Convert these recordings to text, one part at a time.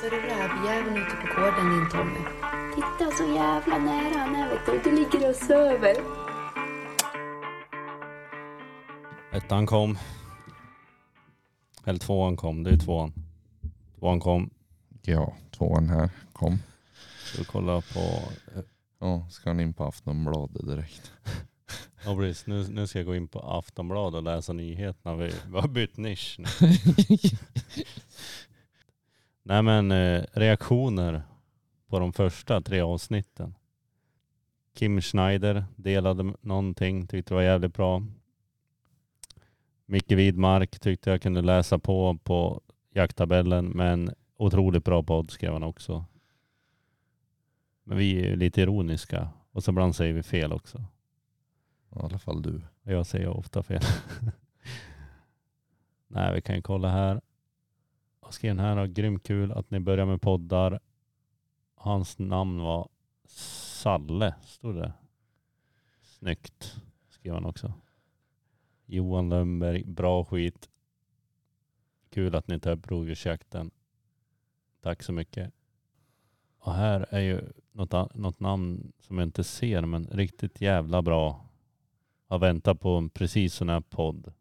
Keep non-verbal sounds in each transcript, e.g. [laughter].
Ser du rävjäveln ute på gården din Tommy? Titta så jävla nära han är vet du. Du ligger och söver. Ettan kom. Eller tvåan kom, det är tvåan. Tvåan kom. Ja, tvåan här. Kom. Ska vi kolla på... Ja, ska han in på Aftonbladet direkt. [laughs] Ja precis, nu, nu ska jag gå in på Aftonbladet och läsa nyheterna. Vi, vi har bytt nisch nu. [laughs] Nej men eh, reaktioner på de första tre avsnitten. Kim Schneider delade någonting, tyckte det var jävligt bra. Micke Widmark tyckte jag kunde läsa på på jakttabellen men otroligt bra podd skrev han också. Men vi är ju lite ironiska och så ibland säger vi fel också. I alla fall du. Jag säger ofta fel. [laughs] Nej, vi kan ju kolla här. Vad skrev den här då? Grymt kul att ni börjar med poddar. Hans namn var Salle, stod det. Snyggt, skrev han också. Johan Lundberg, bra skit. Kul att ni tar upp rovdjursjakten. Tack så mycket. Och här är ju något, något namn som jag inte ser, men riktigt jävla bra. Har väntat på en precis sån här podd.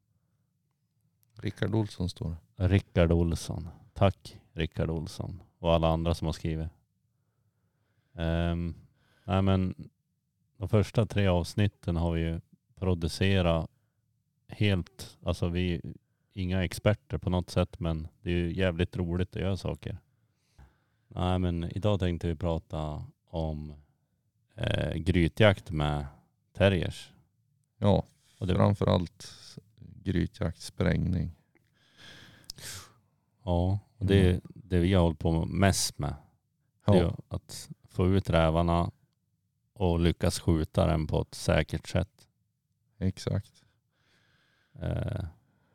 Rickard Olsson står det. Rickard Olsson. Tack Rickard Olsson. Och alla andra som har skrivit. Um, nej men de första tre avsnitten har vi ju producerat helt, alltså vi är inga experter på något sätt men det är ju jävligt roligt att göra saker. Nej men idag tänkte vi prata om eh, grytjakt med terriers. Ja, Och det, framförallt grytjakt, sprängning. Ja, och det är det vi har hållit på mest med. Det är Ja, att få ut rävarna och lyckas skjuta den på ett säkert sätt. exakt. Eh,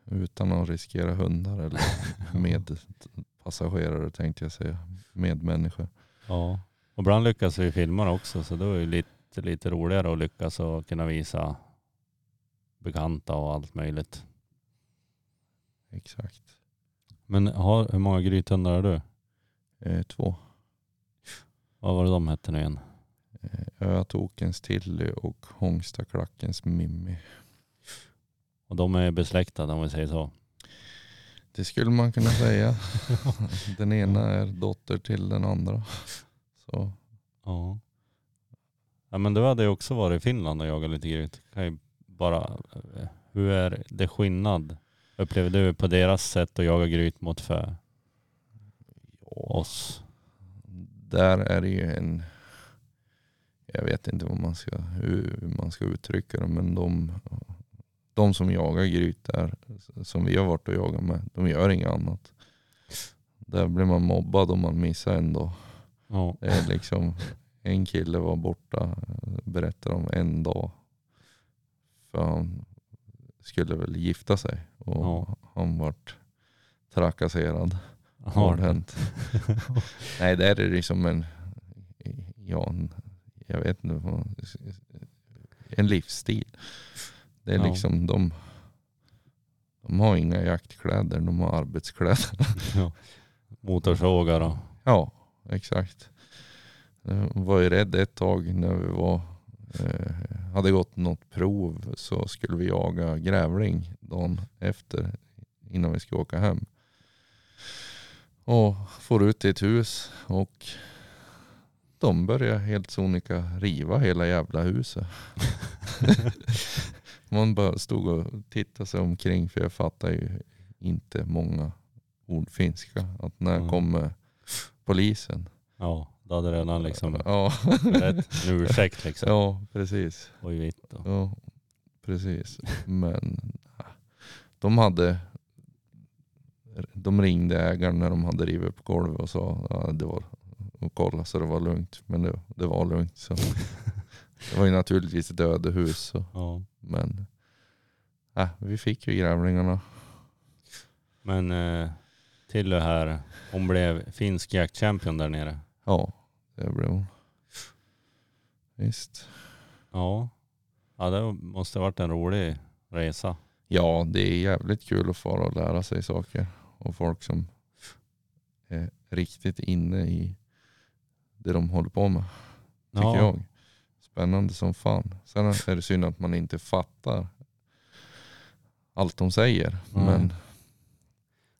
Utan att riskera hundar eller [laughs] medpassagerare tänkte jag säga. Medmänniskor. ja. Och ibland lyckas vi filma det också så då är det lite, lite roligare att lyckas och kunna visa bekanta och allt möjligt. Exakt. Men har, hur många grythundar har du? Eh, två. Vad var det de hette nu igen? Eh, Ötokens Tilly och Hångstaklackens Mimmi. Och de är besläktade om vi säger så. Det skulle man kunna säga. [laughs] Den ena är dotter till den andra. Så Ja. Ja men du hade ju också varit i Finland och jagat lite gryt. Kan bara, eh, hur är det skillnad? Upplever du på deras sätt att jaga gryt mot för oss? där är det ju en, jag vet inte vad man ska, hur man ska uttrycka det, men de, de som jagar gryt där, som vi har varit och jagat med, de gör inget annat. Där blir man mobbad om man missar en dag. Ja. Det är liksom, en kille var borta, berättade om en dag. För han skulle väl gifta sig och Ja. han vart trakasserad. Har Har [laughs] det. hänt. Nej, där är det som en, ja, en, jag vet inte, en livsstil. Det är Ja. liksom de, de har inga jaktkläder, de har arbetskläder. [laughs] Ja. Motorsågar och Ja, exakt. Jag var ju rädd ett tag när vi var, hade gått något prov så skulle vi jaga grävling dagen efter innan vi skulle åka hem. Och får ut i ett hus och de börjar helt sonika riva hela jävla huset. [laughs] Man bara stod och tittade sig omkring för jag fattar ju inte många ord finska. Att när Mm. kommer polisen? ja, hade redan liksom Ja, rätt en ursäkt liksom. ja precis. Oj vitt och. Ja, precis. Men ja, de hade de ringde ägaren när de hade rivit upp golvet och sa ja, det var och kolla så det var lugnt. Men det, det var lugnt. Så. Det var ju naturligtvis ett ödehus. Så. Ja. Men ja, vi fick ju grävlingarna. Men eh, till det här, hon blev finsk jaktchampion där nere. Ja, hon. Visst. Ja. Ja det måste ha varit en rolig resa. Ja, det är jävligt kul att fara och lära sig saker. Och folk som är riktigt inne i det de håller på med. Tycker Ja, jag. Spännande som fan. Sen är det synd att man inte fattar allt de säger. Nej. Men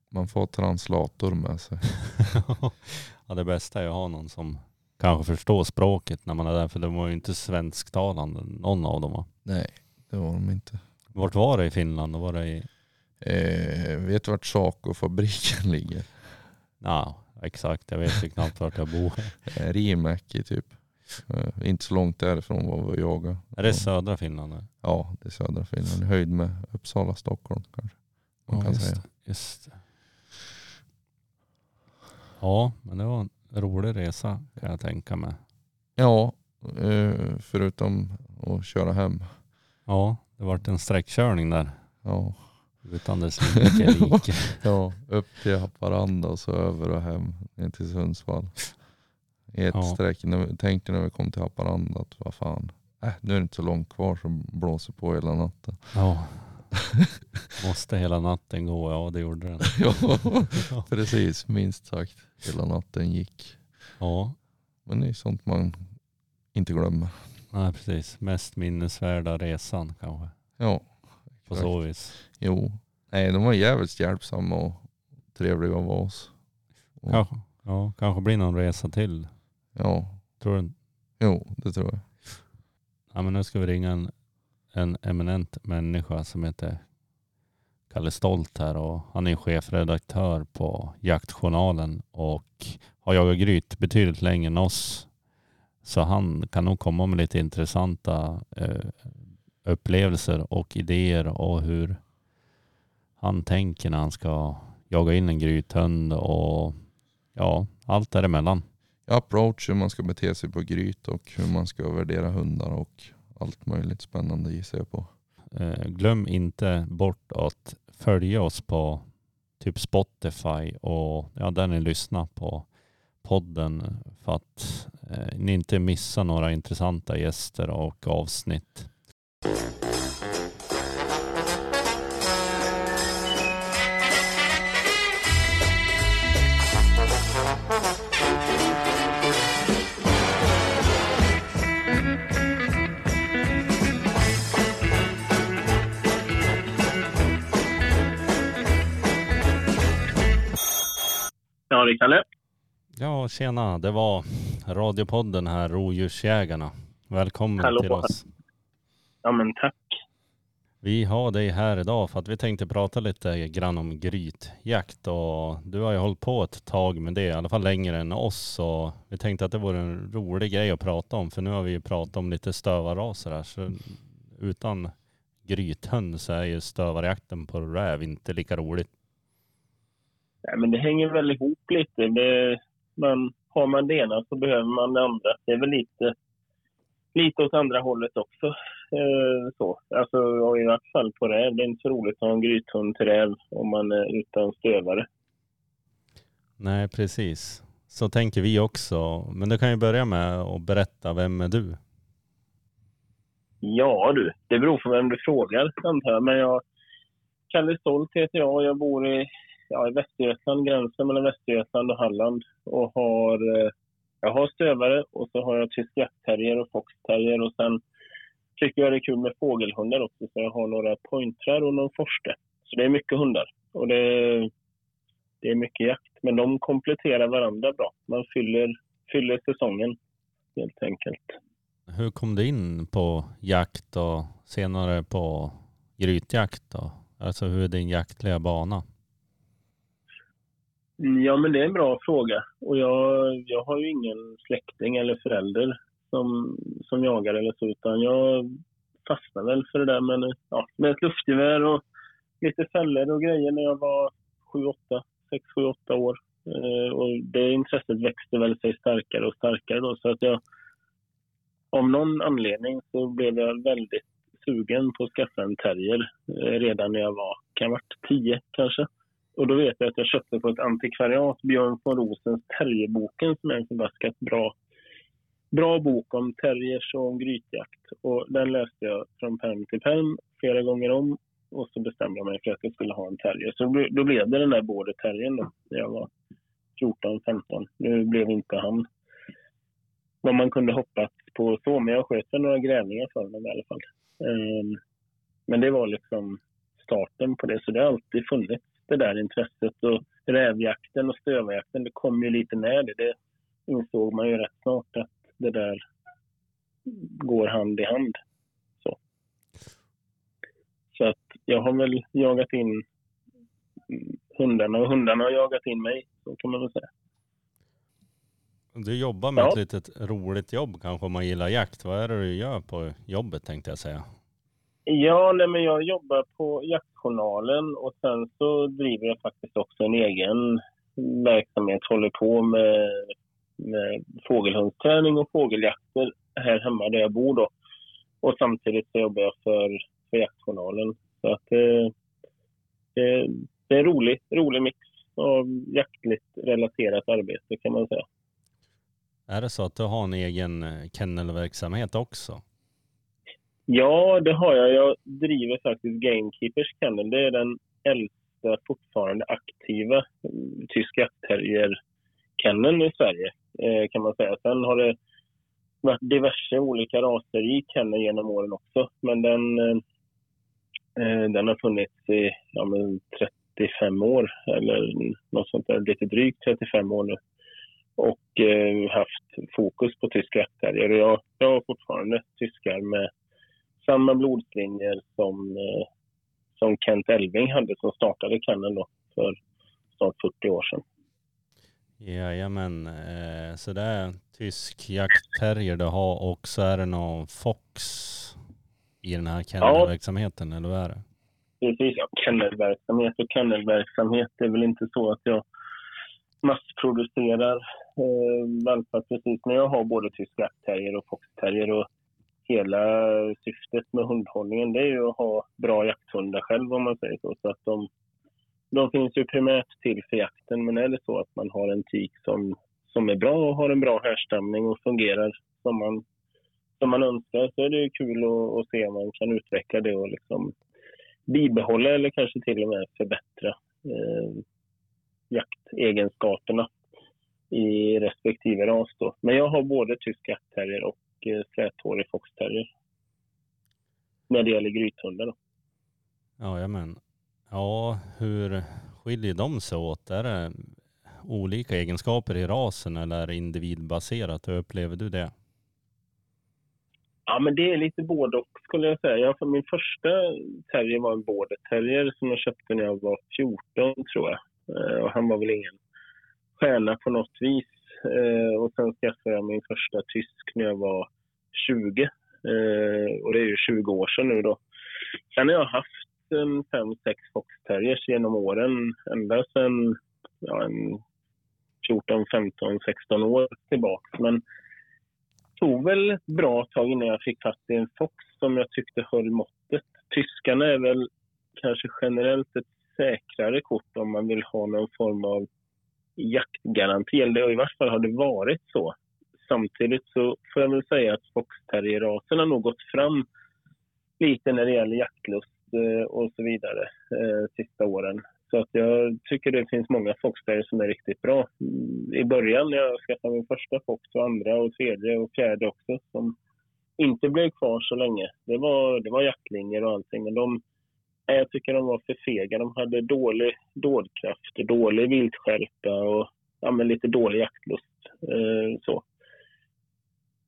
man får translator med sig. [laughs] ja, det bästa är att ha någon som kanske förstår språket när man är där. För de var ju inte svensktalande, någon av dem va? Nej, det var de inte. Vart var det i Finland? Var det i... Eh, vet du vart Saco-fabriken [laughs] ligger? Ja, exakt. Jag vet ju knappt vart jag bor. Eh, Riimäki typ. Eh, inte så långt därifrån var vi och jagade. Är det södra Finland? eller? Ja, det är södra Finland. Höjd med Uppsala, Stockholm kanske. Man Ja, kan just säga. just. Ja, men det var rolig resa kan jag tänka mig. Ja, eh, förutom att köra hem. Ja, det vart en sträckkörning där. Ja. Utan dess like. [laughs] like. ja, upp till Haparanda och så över och hem ner till Sundsvall. I ett Ja. streck. Tänkte när vi kom till Haparanda att vad fan, äh, nu är det inte så långt kvar så blåser på hela natten. Ja. [laughs] Måste hela natten gå? Ja, det gjorde den. [laughs] ja, precis. Minst sagt. Hela natten gick. Ja, Men det är sånt man inte glömmer. nej, precis. Mest minnesvärda resan kanske. Ja, På exakt. så vis. Jo. Nej, de var jävligt hjälpsamma och trevliga av oss. Och, Kanske, ja, kanske blir någon resa till. ja, Tror du? jo, det tror jag. Ja, men nu ska vi ringa en, en eminent människa som heter Kalle Stolt här och han är chefredaktör på Jaktjournalen och har jagat gryt betydligt längre än oss. Så han kan nog komma med lite intressanta eh, upplevelser och idéer och hur han tänker när han ska jaga in en grythund och ja, allt däremellan. Approach, hur man ska bete sig på gryt och hur man ska värdera hundar och allt möjligt spännande gissar jag på. Eh, glöm inte bort att följa oss på typ Spotify och ja, där ni lyssnar på podden för att eh, ni inte missar några intressanta gäster och avsnitt. Kalle. Ja, tjena. Det var radiopodden här, Rovdjursjägarna. Välkommen Hallå. till oss. Ja, men tack. Vi har dig här idag för att vi tänkte prata lite grann om grytjakt och du har ju hållit på ett tag med det, i alla fall längre än oss och vi tänkte att det vore en rolig grej att prata om för nu har vi ju pratat om lite stövarraser här så utan så är ju stövarjakten på räv inte lika roligt. Ja, men det hänger väl ihop lite. Det, man, har man det ena så behöver man det andra. Det är väl lite, lite åt andra hållet också. Eh, så. Alltså, och I vart fall på räv. Det är inte så roligt att ha en grythund till räv om man är utan stövare. Nej, precis. Så tänker vi också. Men du kan ju börja med att berätta, vem är du? Ja du, det beror på vem du frågar antar jag. Men jag, Kalle Stolt heter jag och jag bor i, ja, i Västergötland, gränsen mellan Västergötland och Halland. Och har, eh, jag har stövare och så har jag tysk jaktterrier och foxterrier och sen tycker jag det är kul med fågelhundar också. Så jag har några pointrar och någon forste. Så det är mycket hundar och det, det är mycket jakt. Men de kompletterar varandra bra. Man fyller, fyller säsongen helt enkelt. Hur kom du in på jakt och senare på grytjakt då? Alltså hur är din jaktliga bana? Ja, men det är en bra fråga. Och jag, jag har ju ingen släkting eller förälder som, som jagar eller så, utan jag fastnade väl för det där med, ja, med ett luftgevär och lite fällor och grejer när jag var 7, 8, 6, 7, 8 år. Eh, och det intresset växte väl sig starkare och starkare då, så att jag av någon anledning så blev jag väldigt sugen på att skaffa en terrier eh, redan när jag var, kan ha varit 10 kanske. Och då vet jag att jag köpte på ett antikvariat Björn von Rosens Terrierboken som är en förbaskat bra, bra bok om terriers och om grytjakt. Och den läste jag från pärm till pärm flera gånger om och så bestämde jag mig för att jag skulle ha en terrier. Så då, blev det den där border terriern då, när jag var 14, 15. Nu blev inte han vad man kunde hoppas på så, men jag sköt några grävningar för honom i alla fall. Ehm, men det var liksom starten på det, så det har alltid funnits det där intresset. Och rävjakten och stövarjakten, det kom ju lite med det. Det insåg man ju rätt snart att det där går hand i hand. Så, så att jag har väl jagat in hundarna och hundarna har jagat in mig, så kan man väl säga. Du jobbar med ja. ett litet roligt jobb kanske om man gillar jakt. Vad är det du gör på jobbet tänkte jag säga? Ja, nej, men jag jobbar på Jaktjournalen och sen så driver jag faktiskt också en egen verksamhet. Håller på med, med fågelhundsträning och fågeljakter här hemma där jag bor då. Och samtidigt så jobbar jag för, för Jaktjournalen. Så att det, det, det är en rolig, rolig mix av jaktligt relaterat arbete kan man säga. Är det så att du har en egen eh, kennelverksamhet också? Ja, det har jag. Jag driver faktiskt Gamekeepers Kennel. Det är den äldsta fortfarande aktiva eh, tyska atterrier-kenneln i Sverige eh, kan man säga. Sen har det varit diverse olika raser i kenneln genom åren också. Men den, eh, eh den har funnits i ja, 35 år eller något sånt där. Lite drygt 35 år nu och eh, haft fokus på tyska jaktterrier. Jag, jag har fortfarande tyskar med samma blodslinjer som, eh, som Kent Elving hade som startade kenneln då för snart 40 år sedan. Jajamän, eh, så det är tysk jaktterrier du har och så är det någon Fox i den här kennelverksamheten, ja. eller vad är det? Precis, ja, kennelverksamhet och kennelverksamhet. Det är väl inte så att jag massproducerar eh, valpar precis. Men jag har både tysk jaktterrier och foxterrier och hela syftet med hundhållningen det är ju att ha bra jakthundar själv om man säger så. så att de, de finns ju primärt till för jakten men är det så att man har en tik som, som är bra och har en bra härstamning och fungerar som man, som man önskar så är det ju kul att, att se om man kan utveckla det och liksom bibehålla eller kanske till och med förbättra eh, jaktegenskaperna i respektive ras. Då. Men jag har både tysk jaktterrier och eh, släthårig foxterrier. När det gäller grythundar. Då. Jajamän. Ja, hur skiljer de sig åt? Är det olika egenskaper i rasen eller är det individbaserat? Hur upplever du det? Ja, men det är lite både och skulle jag säga. Jag, för min första terrier var en border terrier som jag köpte när jag var 14 tror jag. Eh, och han var väl ingen stjärna på något vis. Eh, och sen skaffade jag min första tysk när jag var 20. Eh, och det är ju 20 år sedan nu då. Sen har jag haft eh, en 5-6 foxterriers genom åren. Ända sedan ja, en 14, 15, 16 år tillbaka. Men det tog väl ett bra tag innan jag fick fatt i en fox som jag tyckte höll måttet. Tyskarna är väl kanske generellt ett säkrare kort om man vill ha någon form av jaktgaranti. Eller i vart fall har det varit så. Samtidigt så får jag väl säga att foxterrierrasen har nog gått fram lite när det gäller jaktlust eh, och så vidare eh, sista åren. Så att jag tycker det finns många foxterrier som är riktigt bra. Mm, I början när jag skaffade min första fox och andra och tredje och fjärde också som inte blev kvar så länge. Det var, det var jaktlinjer och allting men de jag tycker de var för fega. De hade dålig dådkraft, dålig viltskärpa och ja, men lite dålig jaktlust. Eh, så.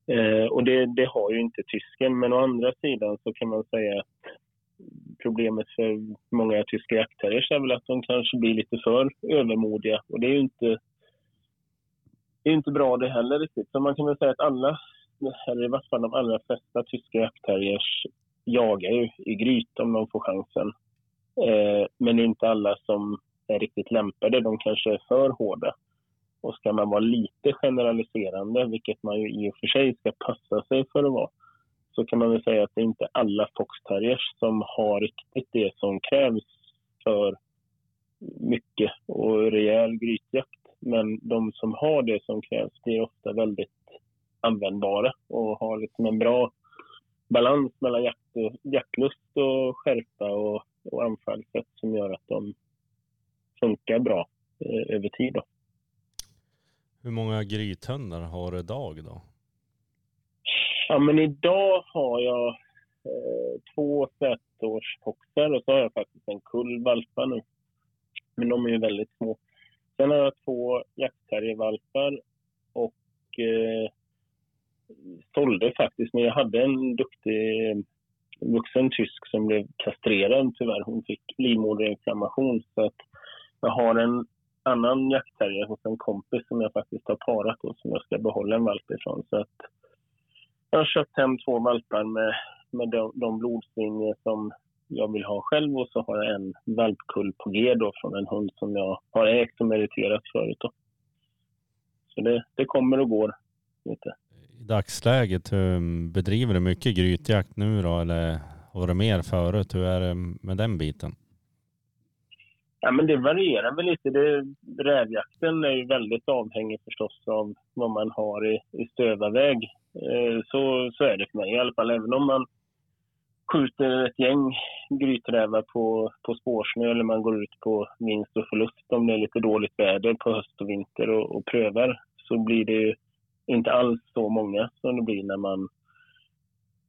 Eh, och det, det, har ju inte tysken. Men å andra sidan så kan man säga att problemet för många tyska jaktterriers är väl att de kanske blir lite för övermodiga. Och det är ju inte, det är inte bra det heller riktigt. Så man kan väl säga att alla, eller i vart fall de allra flesta tyska jaktterriers jagar ju i gryt om de får chansen. Eh, men inte alla som är riktigt lämpade. De kanske är för hårda. Och ska man vara lite generaliserande, vilket man ju i och för sig ska passa sig för att vara, så kan man väl säga att det är inte alla foxterriers som har riktigt det som krävs för mycket och rejäl grytjakt. Men de som har det som krävs blir ofta väldigt användbara och har liksom en bra balans mellan jakt och, jaktlust och skärpa och, och anfallssätt som gör att de funkar bra eh, över tid. Då. Hur många grythundar har du idag då? Ja, men idag har jag eh, två sätårsfoxar och så har jag faktiskt en kull valpar nu. Men de är ju väldigt små. Sen har jag två jaktterriervalpar och eh, sålde faktiskt, men jag hade en duktig vuxen tysk som blev kastrerad tyvärr. Hon fick livmoderinflammation så att jag har en annan jaktterrier hos en kompis som jag faktiskt har parat och som jag ska behålla en valp ifrån. Så att jag har köpt hem två valpar med, med de, de blodslinjer som jag vill ha själv och så har jag en valpkull på G då från en hund som jag har ägt och meriterat förut. Då. Så det, det kommer och går lite. Dagsläget, hur bedriver du mycket grytjakt nu då eller var det mer förut? Hur är det med den biten? Ja, men det varierar väl lite. Det, rävjakten är ju väldigt avhängig förstås av vad man har i, i stövarväg. Eh, så, så är det för mig i alla fall. Även om man skjuter ett gäng gryträvar på, på spårsnö eller man går ut på vinst och förlust om det är lite dåligt väder på höst och vinter och, och prövar så blir det inte alls så många som det blir när man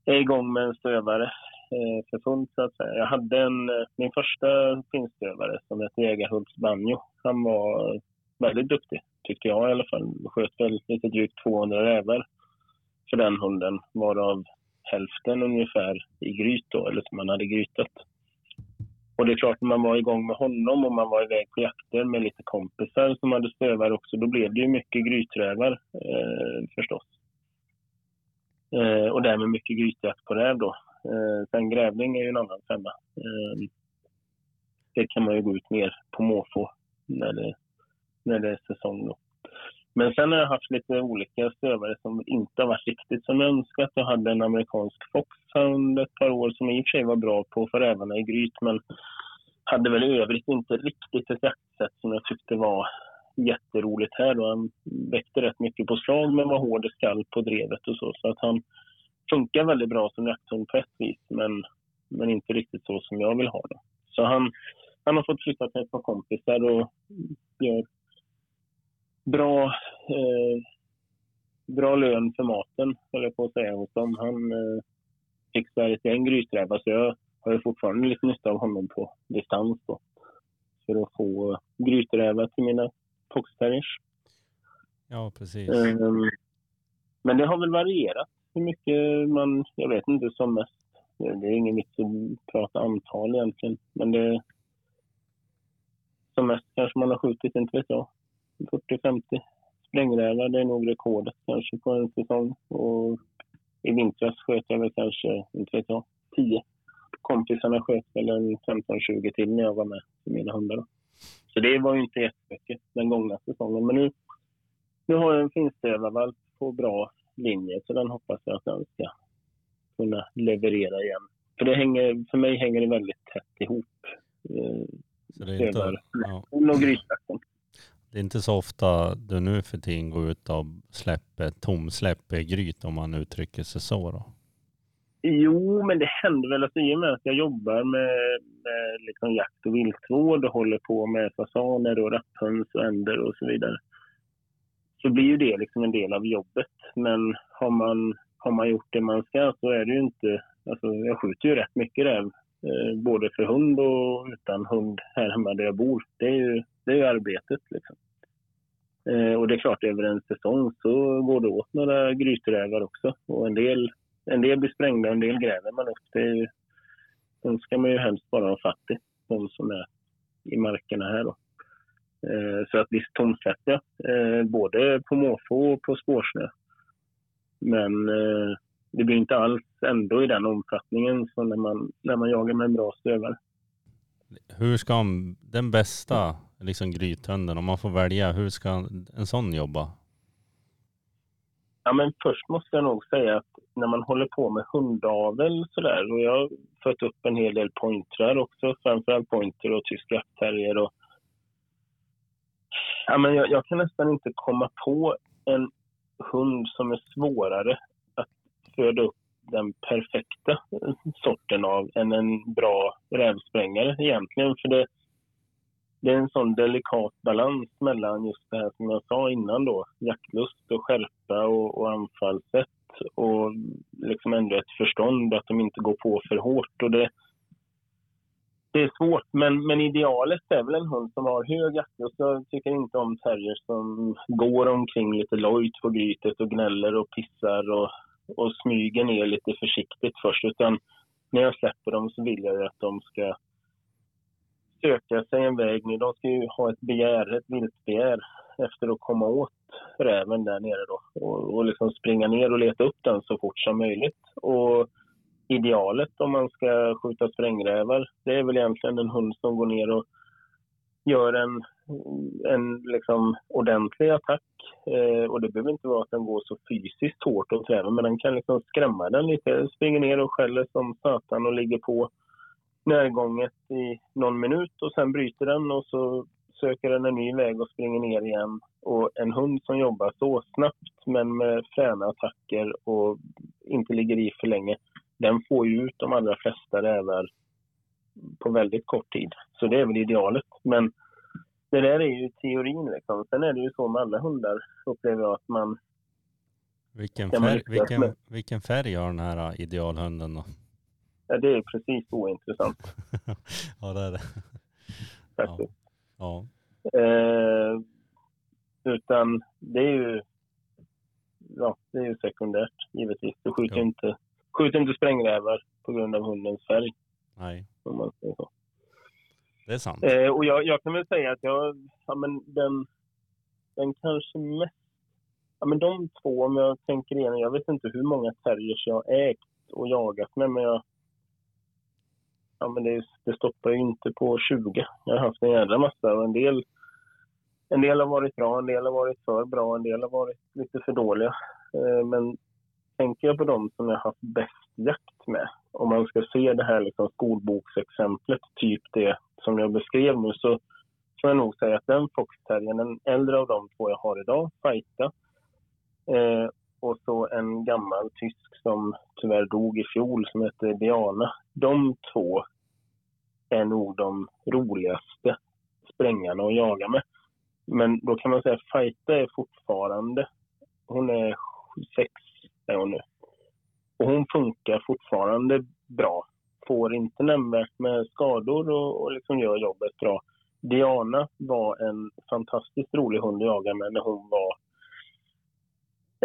är igång med en stövare eh, för fullt så att säga. Jag hade en, eh, min första finstövare som hette Jägarhults Banjo. Han var väldigt duktig tyckte jag i alla fall. Sköt väl lite drygt 200 rävar för den hunden varav hälften ungefär i gryt då, eller som man hade grytat. Och det är klart, när man var igång med honom och man var iväg på jakter med lite kompisar som hade stövare också, då blev det ju mycket gryträvar eh, förstås. Eh, och därmed mycket grytjakt på räv då. Eh, sen grävling är ju en annan femma. Eh, det kan man ju gå ut mer på måfå när det, när det är säsong då. Men sen har jag haft lite olika stövare som inte har varit riktigt som jag önskat. Jag hade en amerikansk foxhound ett par år som i och för sig var bra på att få rävarna i gryt men hade väl i övrigt inte riktigt ett jaktsätt som jag tyckte var jätteroligt här. Då. Han väckte rätt mycket på slag men var hård i skall på drevet och så. Så att han funkar väldigt bra som jakthund på ett vis men, men inte riktigt så som jag vill ha det. Så han, han har fått flytta till ett par kompisar och gör bra, eh, bra lön för maten, höll jag på att säga hos dem. Han eh, fixar ett gäng gryträvar så jag har ju fortfarande lite nytta av honom på distans då. För att få gryträvar till mina foxterriers. Ja, precis. Um, men det har väl varierat hur mycket man, jag vet inte som mest. Det är ingen vits att prata antal egentligen. Men det som mest kanske man har skjutit, inte vet jag, 40-50 sprängrävar. Det är nog rekordet kanske på en säsong. Och i vintras sköt jag väl kanske, inte vet jag, 10. Kompisarna sköt väl en 15-20 till när jag var med med mina hundar. Så det var ju inte jättemycket den gångna säsongen. Men nu, nu har jag en finstövarvalp på bra linje så den hoppas jag att den ska kunna leverera igen. För, det hänger, för mig hänger det väldigt tätt ihop. Eh, Så det är inte, stövar ja. [laughs] och grytjakten. Det är inte så ofta du nu för tiden går ut och släpper, tomsläpper gryt om man uttrycker sig så då. Jo, men det händer väl att i och med att jag jobbar med, med liksom jakt och viltvård och håller på med fasaner och rapphöns och änder och så vidare. Så blir ju det liksom en del av jobbet. Men har man, har man gjort det man ska så är det ju inte... Alltså jag skjuter ju rätt mycket räv. Eh, både för hund och utan hund här hemma där jag bor. Det är ju, det är ju arbetet liksom. Eh, och det är klart, över en säsong så går det åt några gryträvar också. Och en del, en del blir sprängda och en del gräver man upp. Det är ju, de ska man ju helst bara ha fatt i, de som är i markerna här då. Eh, så att visst tomsläpper jag, eh, både på måfå och på spårsnö. Men eh, det blir inte alls ändå i den omfattningen som när man, när man jagar med en bra stövare. Hur ska en- den bästa liksom grythunden, om man får välja, hur ska en sån jobba? Ja, men först måste jag nog säga att när man håller på med hundavel sådär, och jag har fött upp en hel del pointrar också, framförallt pointer och tysk jaktterrier och ja, men jag, jag kan nästan inte komma på en hund som är svårare att föda upp den perfekta sorten av än en bra rävsprängare egentligen. För det, det är en sån delikat balans mellan just det här som jag sa innan då, jaktlust och skärpa och, och anfallssätt och liksom ändå ett förstånd att de inte går på för hårt. Och det, det är svårt, men, men idealet är väl en hund som har hög jaktlust. Jag tycker inte om terrier som går omkring lite lojt på grytet och gnäller och pissar och, och smyger ner lite försiktigt först. Utan när jag släpper dem så vill jag att de ska söka sig en väg nu. De ska ju ha ett begär, ett viltbegär efter att komma åt räven där nere då. Och, och liksom springa ner och leta upp den så fort som möjligt. Och idealet om man ska skjuta sprängrävar, det är väl egentligen en hund som går ner och gör en, en liksom ordentlig attack. Eh, och det behöver inte vara att den går så fysiskt hårt åt räven, men den kan liksom skrämma den lite. Springer ner och skäller som satan och ligger på närgånget i någon minut och sen bryter den och så söker den en ny väg och springer ner igen. Och en hund som jobbar så snabbt men med fräna attacker och inte ligger i för länge, den får ju ut de allra flesta rävar på väldigt kort tid. Så det är väl idealet. Men det där är ju teorin liksom. Sen är det ju så med alla hundar upplever jag att man... Vilken färg, vilken, vilken färg har den här äh, idealhunden då? Ja, det är precis ointressant [laughs] ja det är det. faktiskt. Ja. Eh, utan det är ju ja, det är ju sekundärt givetvis. Du skjuter Ja. inte, skjuter inte sprängrävar på grund av hundens färg. Nej, Om man säger så. det är sant. Eh, och jag, jag kan väl säga att jag, ja, men den, den kanske mest, ja, men de två om jag tänker igenom, jag vet inte hur många terriers jag ägt och jagat med, men jag, ja men det, det stoppar ju inte på 20. Jag har haft en jävla massa och en del, en del har varit bra, en del har varit för bra, en del har varit lite för dåliga. Eh, men tänker jag på dem som jag har haft bäst jakt med, om man ska se det här liksom skolboksexemplet, typ det som jag beskrev nu, så får jag nog säga att den foxterriern, den äldre av de två jag har idag, Fajta, eh, och så en gammal tysk som tyvärr dog i fjol som heter Diana. De två är nog de roligaste sprängarna att jaga med. Men då kan man säga att Fajta är fortfarande, hon är sex är hon nu. Och hon funkar fortfarande bra. Får inte nämnvärt med skador och, och liksom gör jobbet bra. Diana var en fantastiskt rolig hund att jaga med när hon var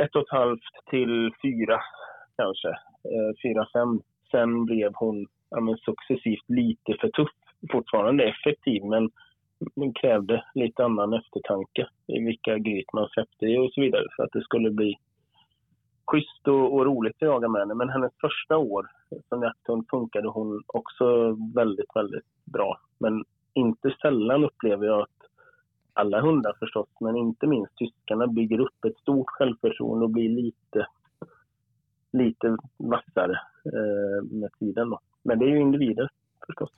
ett och ett halvt till fyra kanske. Eh, fyra, fem. Sen blev hon ja, men successivt lite för tuff. Fortfarande effektiv men den krävde lite annan eftertanke i vilka gryt man släppte i och så vidare för att det skulle bli schysst och, och roligt att jaga med henne. Men hennes första år som jakthund funkade hon också väldigt, väldigt bra. Men inte sällan upplever jag att alla hundar förstås, men inte minst tyskarna bygger upp ett stort självförtroende och blir lite, lite vassare eh, med tiden. Då. Men det är ju individer förstås.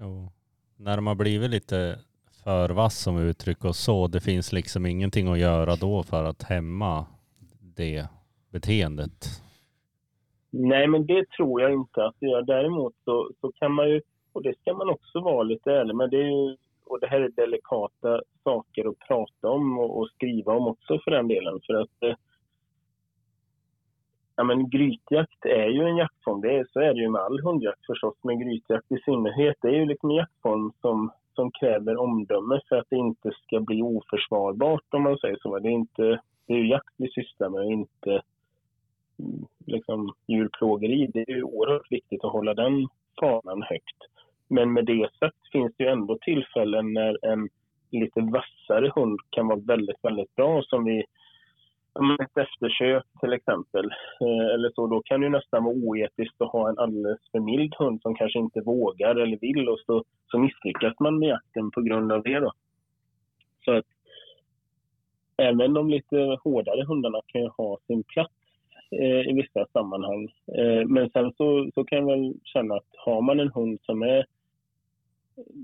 Jo. När de har blivit lite för vass som vi uttrycker oss så, det finns liksom ingenting att göra då för att hämma det beteendet. Nej, men det tror jag inte att det gör. Däremot så, så kan man ju, och det ska man också vara lite ärlig med, det är ju, och det här är delikata saker att prata om och, och skriva om också för den delen. För att eh, ja, men grytjakt är ju en jaktform, det är, så är det ju med all hundjakt förstås, men grytjakt i synnerhet, det är ju liksom en jaktform som, som kräver omdöme för att det inte ska bli oförsvarbart om man säger så. Det är, inte, det är ju jakt vi sysslar med, inte mm, liksom, djurplågeri. Det är ju oerhört viktigt att hålla den fanan högt. Men med det sagt finns det ju ändå tillfällen när en lite vassare hund kan vara väldigt, väldigt bra som vi ett eftersök till exempel. Eh, eller så, då kan det ju nästan vara oetiskt att ha en alldeles för mild hund som kanske inte vågar eller vill och så, så misslyckas man med jakten på grund av det. Då. Så att även de lite hårdare hundarna kan ju ha sin plats eh, i vissa sammanhang. Eh, men sen så, så kan jag väl känna att har man en hund som är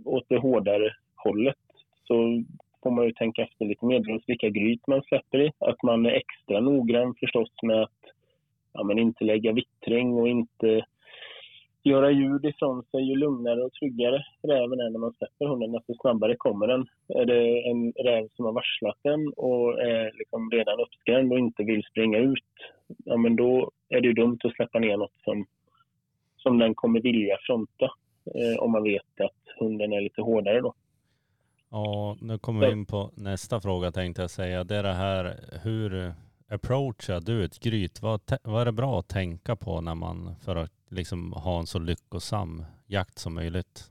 åt det hårdare hållet så får man ju tänka efter lite mer dels vilka gryt man släpper i. Att man är extra noggrann förstås med att ja, men inte lägga vittring och inte göra ljud ifrån sig, ju lugnare och tryggare räven är när man släpper hunden, desto snabbare kommer den. Är det en räv som har varslat den och är liksom redan uppskrämd och inte vill springa ut, ja men då är det ju dumt att släppa ner något som, som den kommer vilja fronta. Eh, om man vet att hunden är lite hårdare då. Ja, nu kommer vi in på nästa fråga tänkte jag säga. Det är det här, hur approachar du ett gryt? Vad, vad är det bra att tänka på när man, för att liksom ha en så lyckosam jakt som möjligt?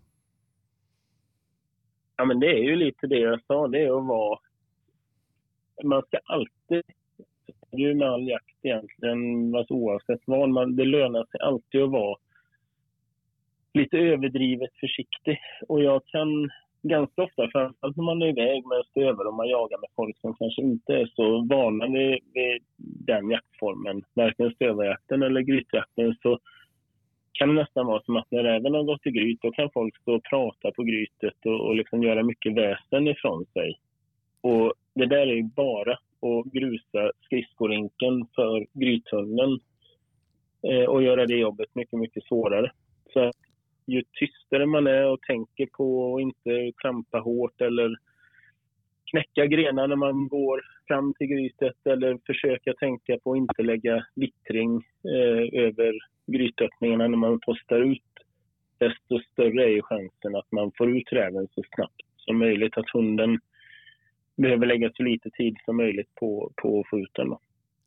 Ja, men det är ju lite det jag sa. Det är att vara... Man ska alltid... Det är ju med all jakt egentligen, alltså oavsett vad. Man, det lönar sig alltid att vara lite överdrivet försiktig. Och jag kan ganska ofta, framförallt när man är iväg med stövare och man jagar med folk som kanske inte är så vana vid, vid den jaktformen, varken stövarjakten eller grytjakten, så kan det nästan vara som att när räven har gått i gryt, då kan folk stå och prata på grytet och, och liksom göra mycket väsen ifrån sig. Och det där är ju bara att grusa skridskorinken för grythunden eh, och göra det jobbet mycket, mycket svårare. Så ju tystare man är och tänker på att inte trampa hårt eller knäcka grenar när man går fram till grytet eller försöka tänka på att inte lägga vittring eh, över grytöppningarna när man postar ut, desto större är ju chansen att man får ut räven så snabbt som möjligt. Att hunden behöver lägga så lite tid som möjligt på, på att få ut den. Då.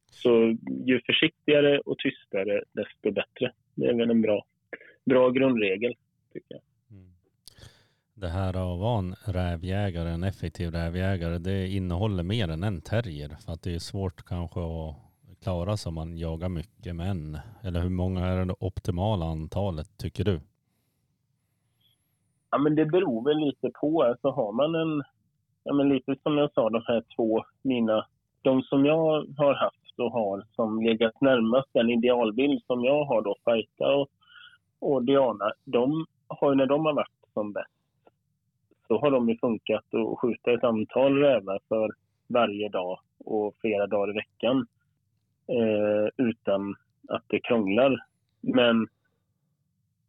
Så ju försiktigare och tystare, desto bättre. Det är väl en bra, bra grundregel, tycker jag. Mm. Det här att vara en rävjägare, en effektiv rävjägare, det innehåller mer än en terrier. För att det är svårt kanske att klara sig om man jagar mycket män? Eller hur många är det optimala antalet tycker du? Ja, men det beror väl lite på. Alltså har man en, ja, men lite som jag sa, de här två, mina, de som jag har haft och har som legat närmast den idealbild som jag har då, Fajta och, och Diana, de har ju när de har varit som bäst så har de ju funkat att skjuta ett antal rävar för varje dag och flera dagar i veckan eh, utan att det krånglar. Men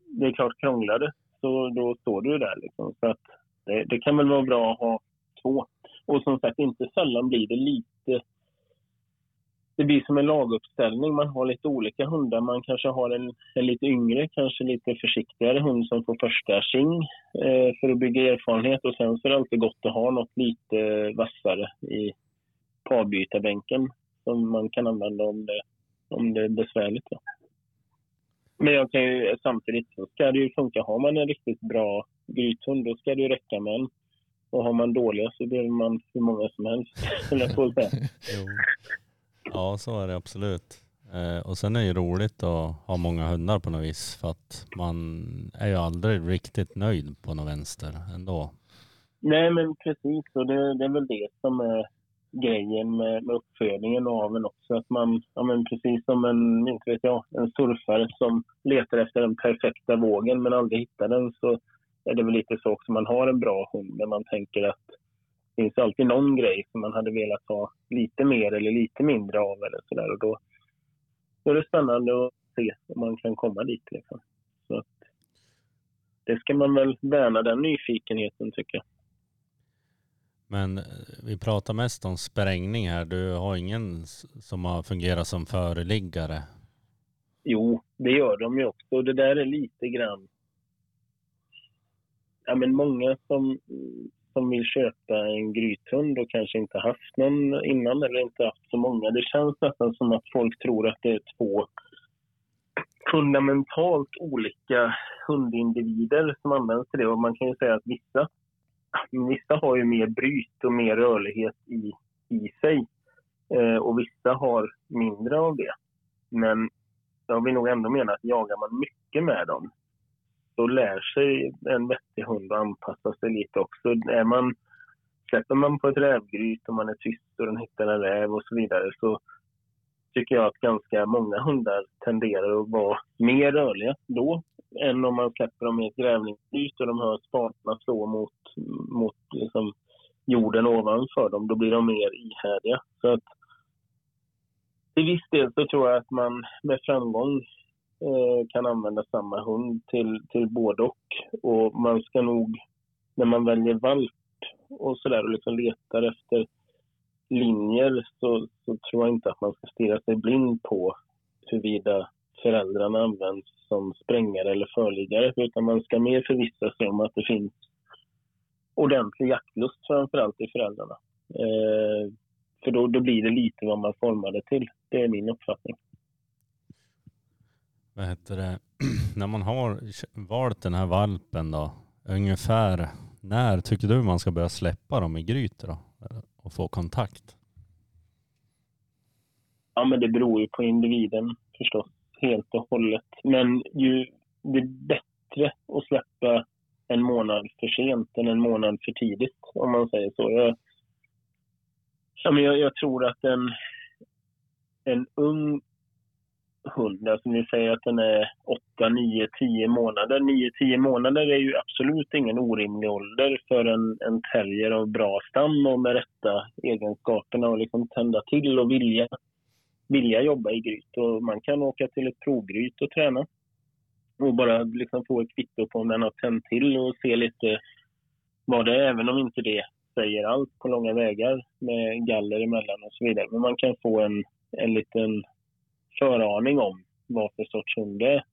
det är klart, krånglar det så då står du där. Liksom. Så att det, det, kan väl vara bra att ha två. Och som sagt, inte sällan blir det lite... Det blir som en laguppställning. Man har lite olika hundar. Man kanske har en, en lite yngre, kanske lite försiktigare hund som får första tjing eh, för att bygga erfarenhet. Och sen så är det alltid gott att ha något lite vassare i parbytarbänken som man kan använda om det, om det är besvärligt. Ja. Men jag kan ju, samtidigt så ska det ju funka. Har man en riktigt bra grythund då ska det ju räcka med en. Och har man dåliga så behöver man hur många som helst. [laughs] [laughs] ja, så är det absolut. Eh, och sen är det ju roligt att ha många hundar på något vis för att man är ju aldrig riktigt nöjd på något vänster ändå. Nej men precis och det, det är väl det som är grejen med, med uppfödningen och aveln också. Att man, ja, men precis som en, inte vet jag, en surfare som letar efter den perfekta vågen men aldrig hittar den så är det väl lite så också. Man har en bra hund där man tänker att finns alltid någon grej som man hade velat ha lite mer eller lite mindre av eller sådär. Och då, då är det spännande att se om man kan komma dit. Liksom. Så att, det ska man väl värna den nyfikenheten tycker jag. Men eh, vi pratar mest om sprängning här. Du har ingen som har fungerat som föreliggare? Jo, det gör de ju också. Det där är lite grann... Ja, men många som, som vill köpa en grythund och kanske inte haft någon innan eller inte haft så många. Det känns nästan som att folk tror att det är två fundamentalt olika hundindivider som används till det. Och man kan ju säga att vissa vissa har ju mer bryt och mer rörlighet i, i sig eh, och vissa har mindre av det. Men jag vill nog ändå mena att jagar man mycket med dem så lär sig en vettig hund att anpassa sig lite också. Är man, släpper man på ett rävgryt och man är tyst och den hittar en räv och så vidare så tycker jag att ganska många hundar tenderar att vara mer rörliga då än om man släpper dem i ett grävningsgryt och de hör spadarna slå mot, mot liksom jorden ovanför dem. Då blir de mer ihärdiga. Så att till viss del så tror jag att man med framgång Eh, kan använda samma hund till, till både och. Och man ska nog, när man väljer valp och sådär och liksom letar efter linjer så, så tror jag inte att man ska stirra sig blind på huruvida föräldrarna används som sprängare eller förliggare utan man ska mer förvissa sig om att det finns ordentlig jaktlust framförallt i föräldrarna. Eh, för då, då blir det lite vad man formar det till. Det är min uppfattning. Vad heter det? [clears throat] När man har valt den här valpen då, ungefär när tycker du man ska börja släppa dem i grytor då? Och få kontakt? Ja, men det beror ju på individen förstås, helt och hållet. Men ju, det är bättre att släppa en månad för sent än en månad för tidigt, om man säger så. Jag, ja, men jag, jag tror att en, en ung hund, alltså ni säger att den är 8, 9, 10 månader. 9, 10 månader är ju absolut ingen orimlig ålder för en, en terrier av bra stam och med rätta egenskaperna och liksom tända till och vilja, vilja jobba i gryt. Och man kan åka till ett provgryt och träna och bara liksom få ett kvitto på om den har tänt till och se lite vad det är, även om inte det säger allt på långa vägar med galler emellan och så vidare. Men man kan få en, en liten föraning om vad för sorts hund det är.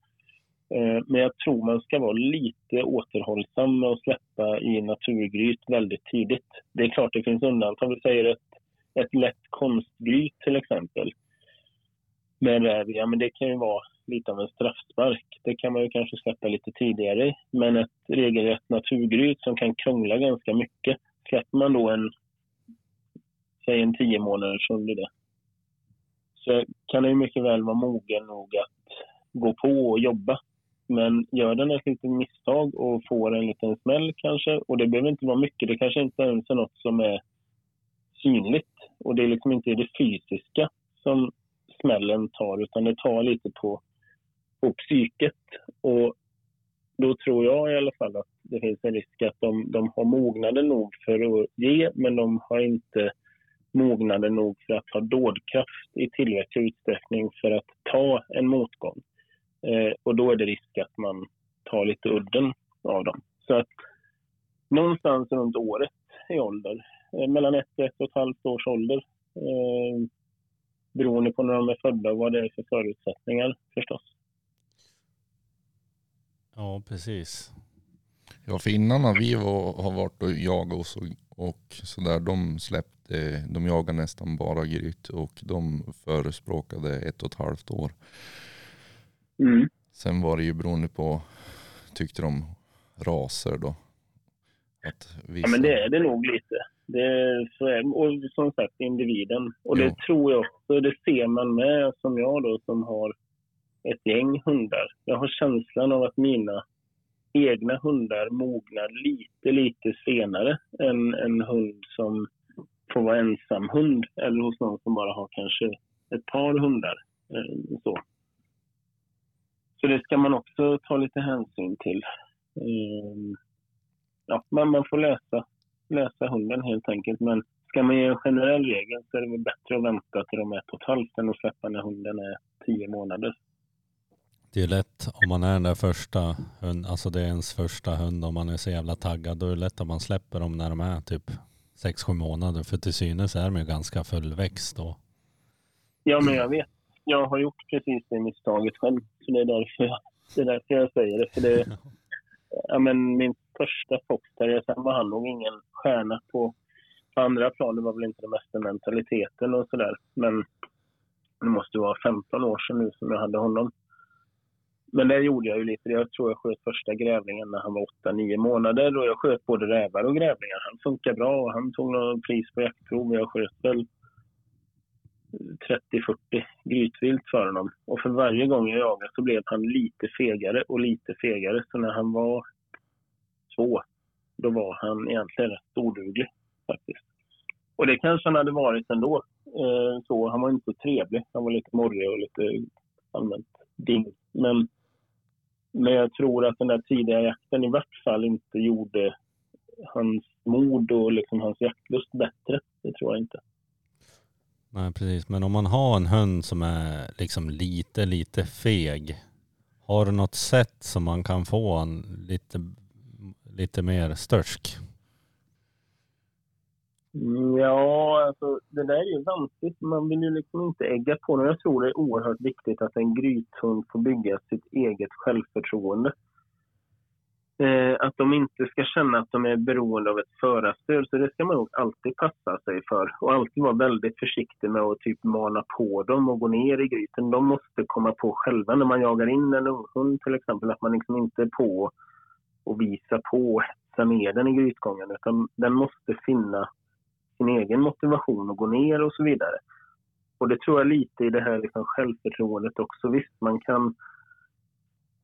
Eh, men jag tror man ska vara lite återhållsam med att släppa i naturgryt väldigt tidigt. Det är klart det finns undantag. Vi säger ett, ett lätt konstgryt till exempel. Men, eh, ja men det kan ju vara lite av en straffspark. Det kan man ju kanske släppa lite tidigare. Men ett regelrätt naturgryt som kan krångla ganska mycket. Släpper man då en, säg en tio månaders hund i det, så kan den ju mycket väl vara mogen nog att gå på och jobba. Men gör den ett litet misstag och får en liten smäll kanske, och det behöver inte vara mycket, det kanske inte ens är något som är synligt. Och det är liksom inte det fysiska som smällen tar, utan det tar lite på, på psyket. Och då tror jag i alla fall att det finns en risk att de, de har mognaden nog för att ge, men de har inte mognaden nog för att ha dådkraft i tillräcklig utsträckning för att ta en motgång. Eh, och då är det risk att man tar lite udden av dem. Så att någonstans runt året i ålder, eh, mellan ett och ett och ett halvt års ålder, eh, beroende på när de är födda och vad det är för förutsättningar förstås. Ja, precis. Ja, finnarna vi var, har varit och jagat oss och, och sådär, de släppte, de jagade nästan bara gryt och de förespråkade ett och ett halvt år. Mm. Sen var det ju beroende på, tyckte de, raser då. Ja, men det är det nog lite. Det, så är, och som sagt, individen. Och det Ja. tror jag också, det ser man med som jag då som har ett gäng hundar. Jag har känslan av att mina egna hundar mognar lite, lite senare än en hund som får vara ensam hund eller hos någon som bara har kanske ett par hundar. Eh, så, så det ska man också ta lite hänsyn till. Ehm, ja, man, man får läsa, läsa hunden helt enkelt. Men ska man ge en generell regel så är det väl bättre att vänta till de är ett och ett halvt än att släppa när hunden är tio månader. Det är lätt om man är den där första hund, alltså det är ens första hund om man är så jävla taggad. Då är det lätt att man släpper dem när de är typ 6-7 månader. För till synes är de ju ganska fullväxt då. Ja, men jag vet. Jag har gjort precis det misstaget själv. Så det är därför jag, det är därför jag säger det. För det [laughs] ja, men min första foxterrier, sen var han nog ingen stjärna på, på andra. Det var väl inte det mesta mentaliteten och sådär. Men det måste vara 15 år sedan nu som jag hade honom. Men det gjorde jag ju lite. Jag tror jag sköt första grävlingen när han var 8-9 månader och jag sköt både rävar och grävlingar. Han funkar bra och han tog något pris på jaktprov. Jag sköt väl 30-40 grytvilt för honom. Och för varje gång jag jagade så blev han lite fegare och lite fegare. Så när han var två, då var han egentligen rätt oduglig faktiskt. Och det kanske han hade varit ändå. Eh, så, han var inte så trevlig. Han var lite morrig och lite allmänt ding. Men, men jag tror att den där tidiga jakten i vart fall inte gjorde hans mod och liksom hans jaktlust bättre. Det tror jag inte. Nej precis, men om man har en hund som är liksom lite, lite feg Har du något sätt som man kan få en lite, lite mer störsk? Ja, alltså det där är ju vanskligt. Man vill ju liksom inte ägga på den. Jag tror det är oerhört viktigt att en grythund får bygga sitt eget självförtroende. Eh, att de inte ska känna att de är beroende av ett förarstöd. Så det ska man nog alltid passa sig för. Och alltid vara väldigt försiktig med att typ mana på dem och gå ner i gryten. De måste komma på själva när man jagar in en unghund till exempel. Att man liksom inte är på och visa på och hetsa ner den i grytgången. Utan den måste finna sin egen motivation att gå ner och så vidare. Och det tror jag lite i det här liksom självförtroendet också. Visst, man kan,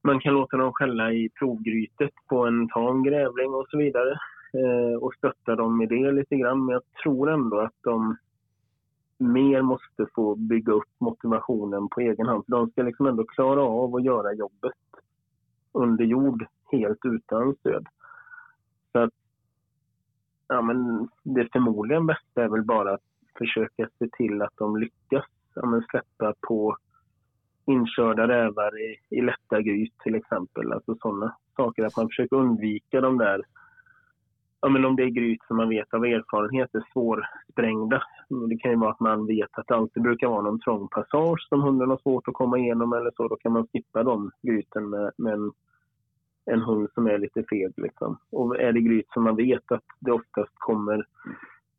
man kan låta dem skälla i provgrytet på en tam grävling och så vidare eh, och stötta dem i det lite grann. Men jag tror ändå att de mer måste få bygga upp motivationen på egen hand. För de ska liksom ändå klara av att göra jobbet under jord helt utan stöd. Ja, men det förmodligen bästa är väl bara att försöka se till att de lyckas ja, men släppa på inkörda rävar i, i lätta gryt till exempel. Alltså sådana saker. Att man försöker undvika de där, ja men om det är gryt som man vet av erfarenhet är svårsprängda. Det kan ju vara att man vet att det alltid brukar vara någon trång passage som hunden har svårt att komma igenom eller så. Då kan man skippa de gryten med, med en en hund som är lite feg. Liksom. Och är det gryt som man vet att det oftast kommer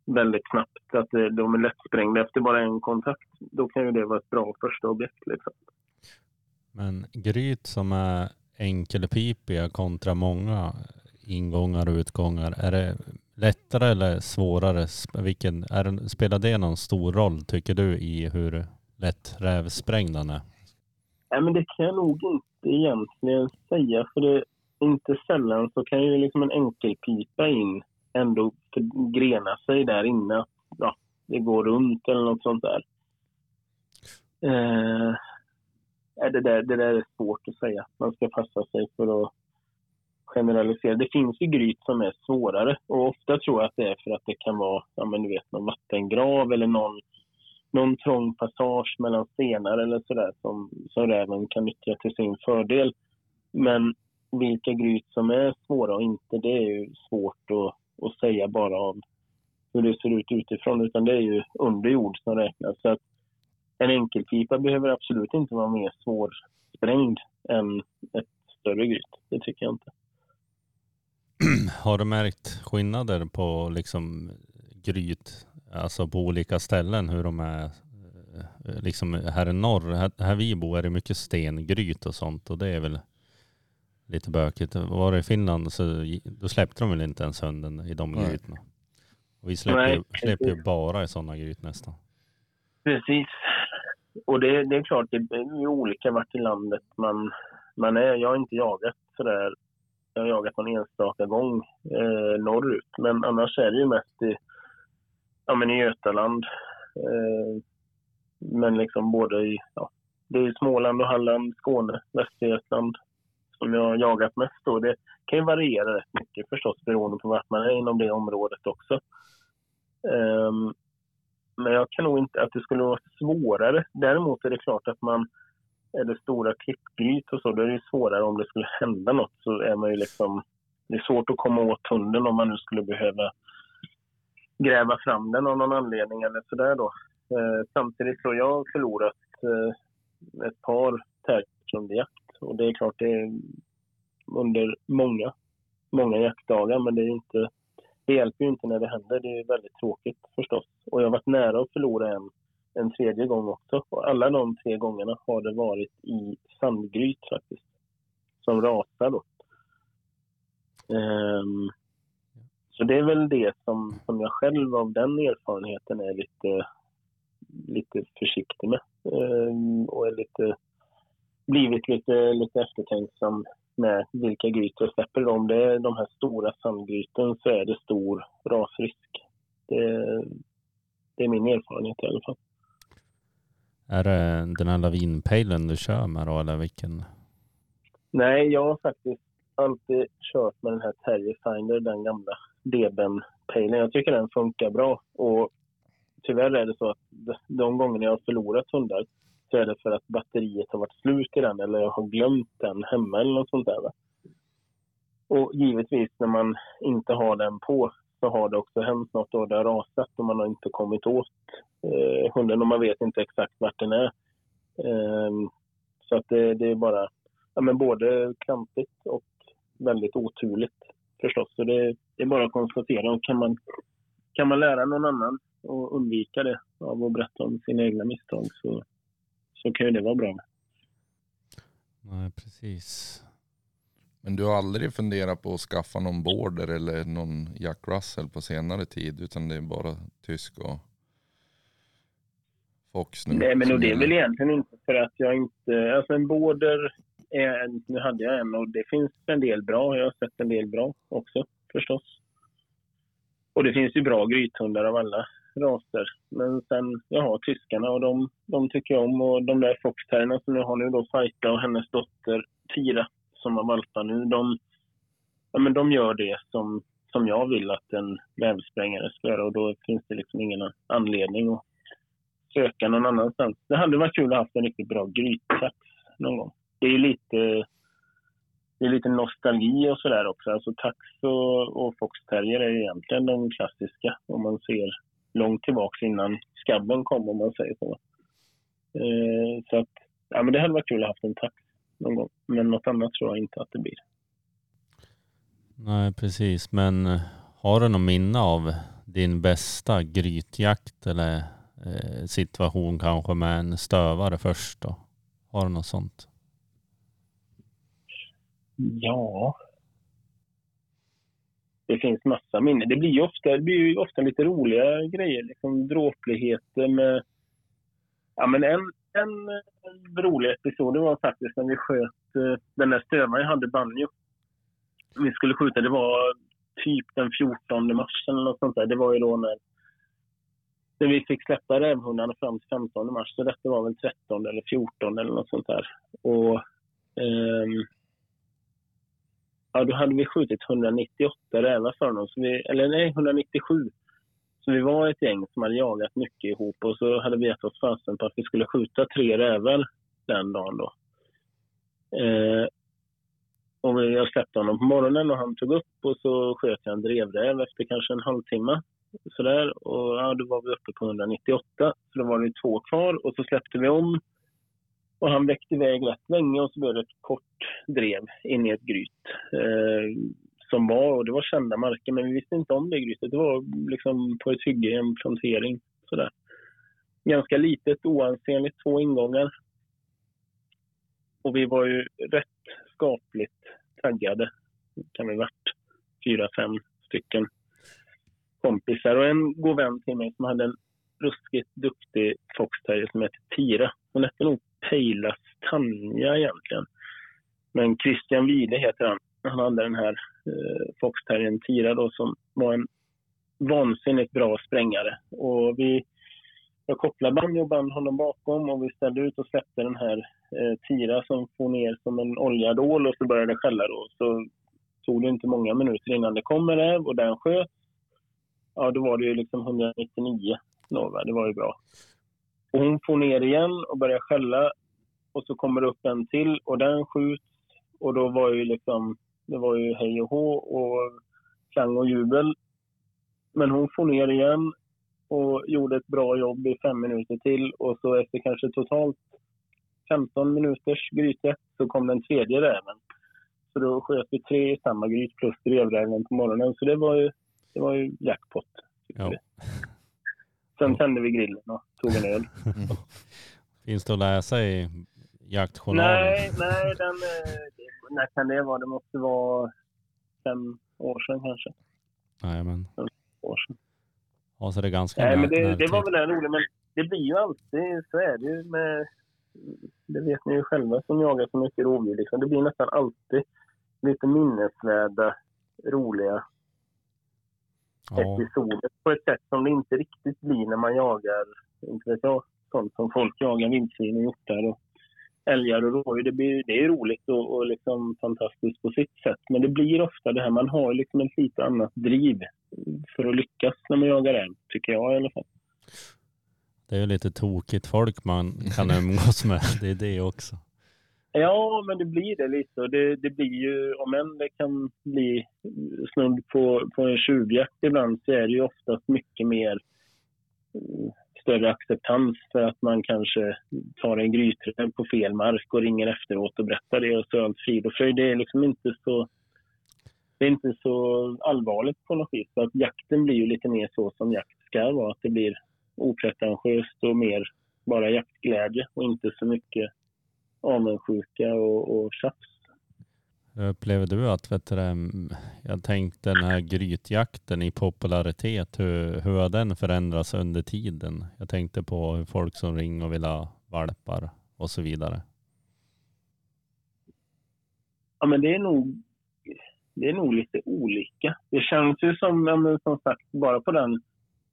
väldigt snabbt, att de är lättsprängda efter bara en kontakt, då kan ju det vara ett bra första objekt. Liksom. Men gryt som är enkelpipiga kontra många ingångar och utgångar, är det lättare eller svårare? Vilken, är spelar det någon stor roll tycker du i hur lätt rävsprängd den är? Nej, men det kan jag nog inte egentligen säga, för det inte sällan så kan ju liksom en enkelpipa in ändå grena sig där inne. Ja, det går runt eller något sånt där. Eh, det, där det där är svårt att säga. Man ska passa sig för att generalisera. Det finns ju gryt som är svårare och ofta tror jag att det är för att det kan vara ja, men du vet, någon vattengrav eller någon, någon trång passage mellan stenar eller sådär som, som räven kan nyttja till sin fördel. Men vilka gryt som är svåra och inte, det är ju svårt att, att säga bara av hur det ser ut utifrån, utan det är ju under jord som räknas. Så att en enkelpipa behöver absolut inte vara mer svårsprängd än ett större gryt. Det tycker jag inte. [clears throat] Har du märkt skillnader på liksom gryt, alltså på olika ställen hur de är? Eh, liksom här i norr, här, här vi bor är det mycket stengryt och sånt och det är väl lite bökigt. Var det i Finland så då släppte de väl inte ens hunden i de Nej. grytorna. Och vi släpper, Nej, ju, släpper ju bara i sådana gryt nästan. Precis. Och det, det är klart, det är ju olika vart i landet man, man är. Jag har inte jagat sådär. Jag har jagat någon enstaka gång eh, norrut. Men annars är det ju mest i, ja, men i Götaland. Eh, men liksom både i ja, det är Småland och Halland, Skåne, Västergötland som jag har jagat mest. Då. Det kan ju variera rätt mycket förstås beroende på vart man är inom det området också. Um, men jag kan nog inte att det skulle vara svårare. Däremot är det klart att man är det stora klippgryt och så, då är det svårare om det skulle [laughs] hända något så är man ju liksom det är svårt att komma åt hunden om man nu skulle behöva gräva fram den av någon anledning eller sådär då. Eh, samtidigt så har jag förlorat eh, ett par tärkor och det är klart det är under många, många jaktdagar men det är inte det hjälper ju inte när det händer. Det är väldigt tråkigt förstås. Och jag har varit nära att förlora en, en tredje gång också. Och alla de tre gångerna har det varit i sandgryt faktiskt. Som rasar då. Um, så det är väl det som, som jag själv av den erfarenheten är lite, lite försiktig med. Um, och är lite, blivit lite, lite eftertänksam med vilka gryt jag släpper. Om det är de här stora sandgryten så är det stor rasrisk. Det, det är min erfarenhet i alla fall. Är det den här lavinpejlen du kör med då eller vilken? Nej, jag har faktiskt alltid kört med den här Terrier Finder, den gamla Deben-pejlen. Jag tycker den funkar bra. Och tyvärr är det så att de gånger jag har förlorat hundar så är det för att batteriet har varit slut i den eller jag har glömt den hemma eller något sånt där. Va? Och givetvis när man inte har den på så har det också hänt något och det har rasat och man har inte kommit åt eh, hunden och man vet inte exakt vart den är. Eh, så att det, det, är bara ja, men både klantigt och väldigt oturligt förstås. Så det, det är bara att konstatera. Och kan, man, kan man lära någon annan och undvika det av att berätta om sina egna misstag så, så kan ju det vara bra. Nej, precis. Men du har aldrig funderat på att skaffa någon border eller någon Jack Russell på senare tid utan det är bara tysk och Fox nu? Nej, men och det är väl egentligen inte för att jag inte... Alltså en border, är, nu hade jag en och det finns en del bra. Jag har sett en del bra också förstås. Och det finns ju bra grythundar av alla raser. Men sen, jag har tyskarna och de, de tycker jag om. Och de där foxterrierna som jag har nu då, Fajta och hennes dotter Tira som har valpar nu, de, ja, men de gör det som, som jag vill att en vävsprängare ska göra och då finns det liksom ingen anledning att söka någon annanstans. Det hade varit kul att ha en riktigt bra grytsax någon gång. Det är lite, det är lite nostalgi och sådär också. Alltså tax och, och foxterrier är egentligen de klassiska om man ser långt tillbaka innan skabben kom om man säger så. Eh, så att, ja men det hade varit kul att ha en tax någon gång. Men något annat tror jag inte att det blir. Nej, precis. Men eh, har du något minne av din bästa grytjakt eller eh, situation kanske med en stövare först då? Har du något sånt? Ja. Det finns massa minnen. Det blir ju ofta, det blir ju ofta lite roliga grejer. Liksom dråpligheter med... Ja, men en, en eh, rolig episod var faktiskt när vi sköt eh, den där stövaren jag hade, Banjo. Vi skulle skjuta, det var typ den 14 mars eller något sånt där. Det var ju då när, när vi fick släppa rävhundarna fram till 15 mars. Så detta var väl 13 eller 14 eller något sånt där. Och um, ja, då hade vi skjutit 198 rävar för honom. Så vi, eller nej, 197. Så vi var ett gäng som hade jagat mycket ihop och så hade vi gett oss fasen på att vi skulle skjuta tre rävar den dagen då. Eh, och jag släppte honom på morgonen och han tog upp och så sköt jag en drevräv efter kanske en halvtimme. Sådär. Och ja, då var vi uppe på 198. Så då var det två kvar och så släppte vi om. Och han väckte iväg rätt länge och så blev det ett kort drev in i ett gryt. Eh, som var, och det var kända marker, men vi visste inte om det grytet. Det var liksom på ett hygge, en plantering. Sådär. Ganska litet, oansenligt, två ingångar. Och vi var ju rätt skapligt taggade. kan vi varit fyra, fem stycken kompisar. Och en god vän till mig som hade en ruskigt duktig foxterrier som hette Tira. Hon hette nog Pejlas Tanja egentligen. Men Christian Wide heter han. Han hade den här eh, foxterriern Tira då som var en vansinnigt bra sprängare. Och vi, jag kopplade Banjo och band honom bakom och vi ställde ut och släppte den här eh, Tira som får ner som en oljad ål och så började det skälla då. Så tog det inte många minuter innan det kom en räv och den sköt. Ja, då var det ju liksom 199 Norva. Det var ju bra. Och hon får ner igen och börjar skälla och så kommer det upp en till och den skjuts och då var ju liksom det var ju hej och hå och klang och jubel. Men hon får ner igen och gjorde ett bra jobb i fem minuter till och så efter kanske totalt 15 minuters gryte så kom den tredje räven. Så då sköt vi tre i samma gryt plus drevräven på morgonen. Så det var ju, det var ju jackpot. Ja. [laughs] Sen tände vi grillen och tog en öl. [laughs] Finns det att läsa i jaktjournalen? Nej, nej, den, eh, när kan det vara? Det måste vara fem år sedan kanske. Jajamän. Fem år sedan. Ja, så det är ganska Nej, men det, det var väl en rolig, men det blir ju alltid, så är det ju med, det vet ni ju själva som jagar så mycket rovdjur, liksom. det blir nästan alltid lite minnesvärda, roliga ja, episoder på ett sätt som det inte riktigt blir när man jagar, inte vet jag, sånt som folk jagar, vildsvin och hjortar och älgar och rådjur. Det, blir, det är roligt och, och liksom fantastiskt på sitt sätt. Men det blir ofta det här, man har liksom ett lite annat driv för att lyckas när man jagar älg, tycker jag i alla fall. Det är ju lite tokigt folk man kan umgås med. [laughs] Det är det också. Ja, men det blir det lite. Och det, det blir ju, om än det kan bli snudd på, på en tjuvjakt ibland, så är det ju oftast mycket mer eh, större acceptans för att man kanske tar en gryträv på fel mark och ringer efteråt och berättar det och så är allt frid och fröjd. Det är liksom inte så det är inte så allvarligt på något vis. Så att jakten blir ju lite mer så som jakt ska vara. Att det blir opretentiöst och mer bara jaktglädje och inte så mycket avundsjuka och, och tjafs. Upplever du att, vet du, jag tänkte den här grytjakten i popularitet, hur, hur har den förändrats under tiden? Jag tänkte på folk som ringer och vill ha valpar och så vidare. Ja, men det är nog, det är nog lite olika. Det känns ju som, som sagt, bara på den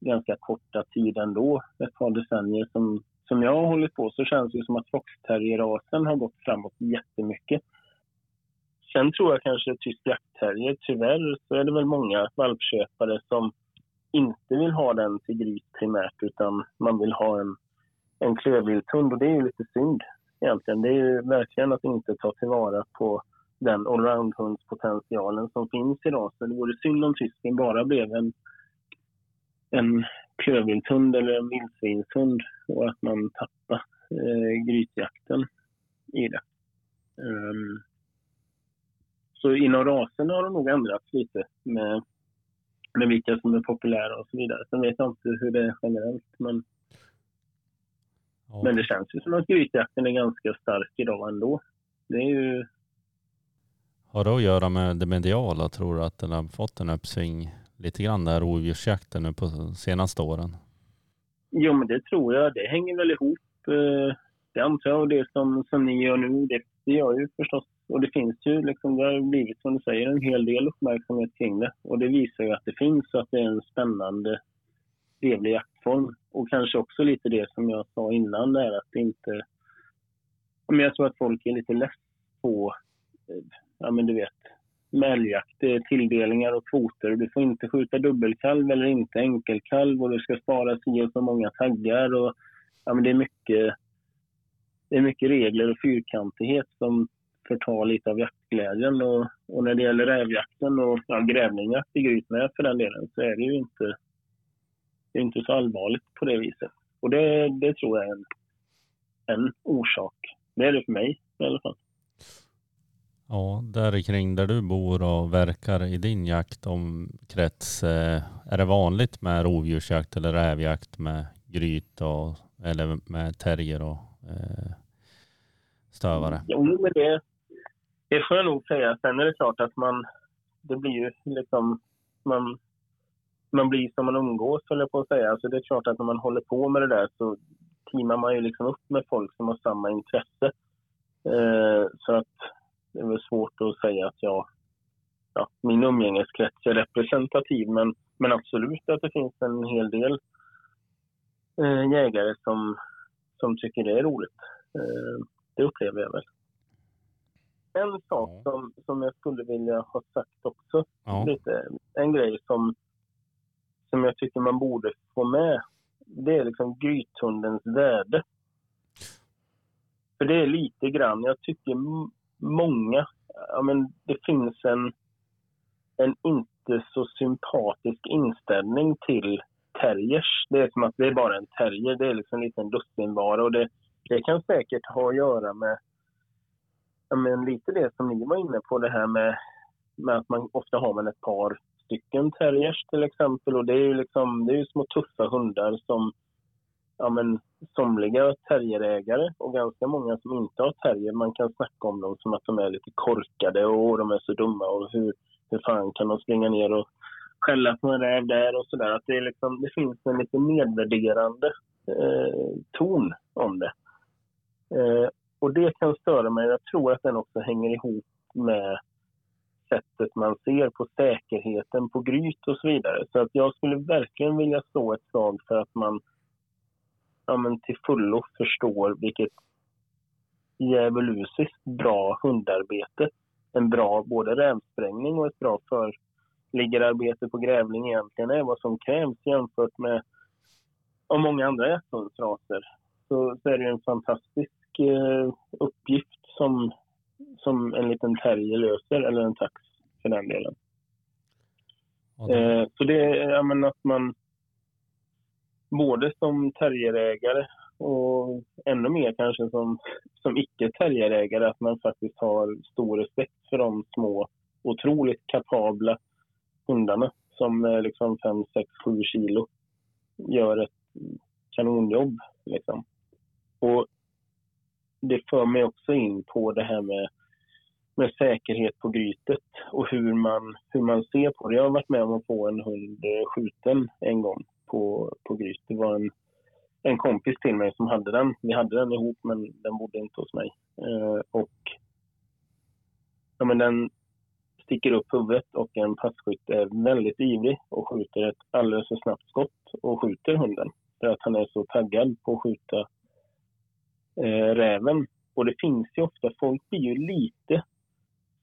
ganska korta tiden då, ett par decennier som, som jag har hållit på, så känns det som att foxterrierrasen har gått framåt jättemycket. Sen tror jag kanske tysk jaktterrier, tyvärr så är det väl många valpköpare som inte vill ha den till gris primärt utan man vill ha en, en klövvilthund och det är ju lite synd egentligen. Det är ju verkligen att inte ta tillvara på den allroundhundspotentialen som finns idag. Så det vore synd om tysken bara blev en, en klövvilthund eller en vildsvinshund och att man tappar eh, grytjakten i det. Um, så inom rasen har det nog ändrats lite med, med vilka som är populära och så vidare. Sen vet jag inte hur det är generellt. Men, ja. men det känns ju som att grytjakten är ganska stark idag ändå. Det är ju... Har det att göra med det mediala? Tror du att den har fått en uppsving lite grann, där rovdjursjakten nu på senaste åren? Jo, men det tror jag. Det hänger väl ihop. Eh, det antar jag. Och det som, som ni gör nu, det, det gör ju förstås och det finns ju, liksom, det har blivit som du säger, en hel del uppmärksamhet kring det. Och det visar ju att det finns och att det är en spännande, trevlig jaktform. Och kanske också lite det som jag sa innan där att det inte... Men jag tror att folk är lite less på, eh, ja men du vet, med älgjakt. Det eh, är tilldelningar och kvoter. Du får inte skjuta dubbelkalv eller inte enkelkalv och du ska spara si och så många taggar. Och, ja, men det, är mycket, det är mycket regler och fyrkantighet som förtar lite av jaktglädjen. Och, och när det gäller rävjakten och ja, grävlingjakt i Grytnäs för den delen så är det ju inte, det är inte så allvarligt på det viset. Och det, det tror jag är en, en orsak. Det är det för mig i alla fall. Ja, där kring där du bor och verkar i din jaktomkrets, eh, är det vanligt med rovdjursjakt eller rävjakt med gryt och, eller med terrier och eh, stövare? Jo, men det, det får jag nog säga. Sen är det klart att man, det blir ju liksom, man, man blir som man umgås, höll jag på att säga. Alltså det är klart att när man håller på med det där så teamar man ju liksom upp med folk som har samma intresse. Eh, så att det är väl svårt att säga att jag, ja, min umgängeskrets är representativ. Men, men absolut att det finns en hel del eh, jägare som, som tycker det är roligt. Eh, det upplever jag väl. En sak som, som jag skulle vilja ha sagt också, ja. lite, en grej som, som jag tycker man borde få med, det är liksom grythundens värde. För det är lite grann, jag tycker många, ja men det finns en, en inte så sympatisk inställning till terriers. Det är som att det är bara en terrier, det är liksom en liten dussinvara och det, det kan säkert ha att göra med ja, men lite det som ni var inne på, det här med, med att man ofta har man ett par stycken terriers till exempel. Och det är ju liksom, det är ju små tuffa hundar som ja, men, somliga terrierägare och ganska många som inte har terrier, man kan snacka om dem som att de är lite korkade och de är så dumma och hur, hur fan kan de springa ner och skälla på en räv där och sådär. Att det, är liksom, det finns en lite nedvärderande eh, ton om det. Eh, och det kan störa mig. Jag tror att den också hänger ihop med sättet man ser på säkerheten på gryt och så vidare. Så att jag skulle verkligen vilja slå ett slag för att man ja, men till fullo förstår vilket djävulusiskt bra hundarbete en bra både rävsprängning och ett bra förliggararbete på grävling egentligen är vad som krävs jämfört med av många andra jakthundsraser så, så är det en fantastisk eh, uppgift som, som en liten terrier löser, eller en tax för den delen. Ja, det, Eh, så det är ja, men att man både som terrierägare och ännu mer kanske som, som icke-terrierägare att man faktiskt har stor respekt för de små otroligt kapabla hundarna som är liksom 5, 6, 7 kilo gör ett kanonjobb. Liksom. Och det för mig också in på det här med, med säkerhet på grytet och hur man, hur man ser på det. Jag har varit med om att få en hund eh, skjuten en gång på, på gryt. Det var en, en kompis till mig som hade den. Vi hade den ihop men den bodde inte hos mig. Eh, och ja, men den sticker upp huvudet och en passkytt är väldigt ivrig och skjuter ett alldeles för snabbt skott och skjuter hunden. För att han är så taggad på att skjuta eh, räven. Och det finns ju ofta, folk blir ju lite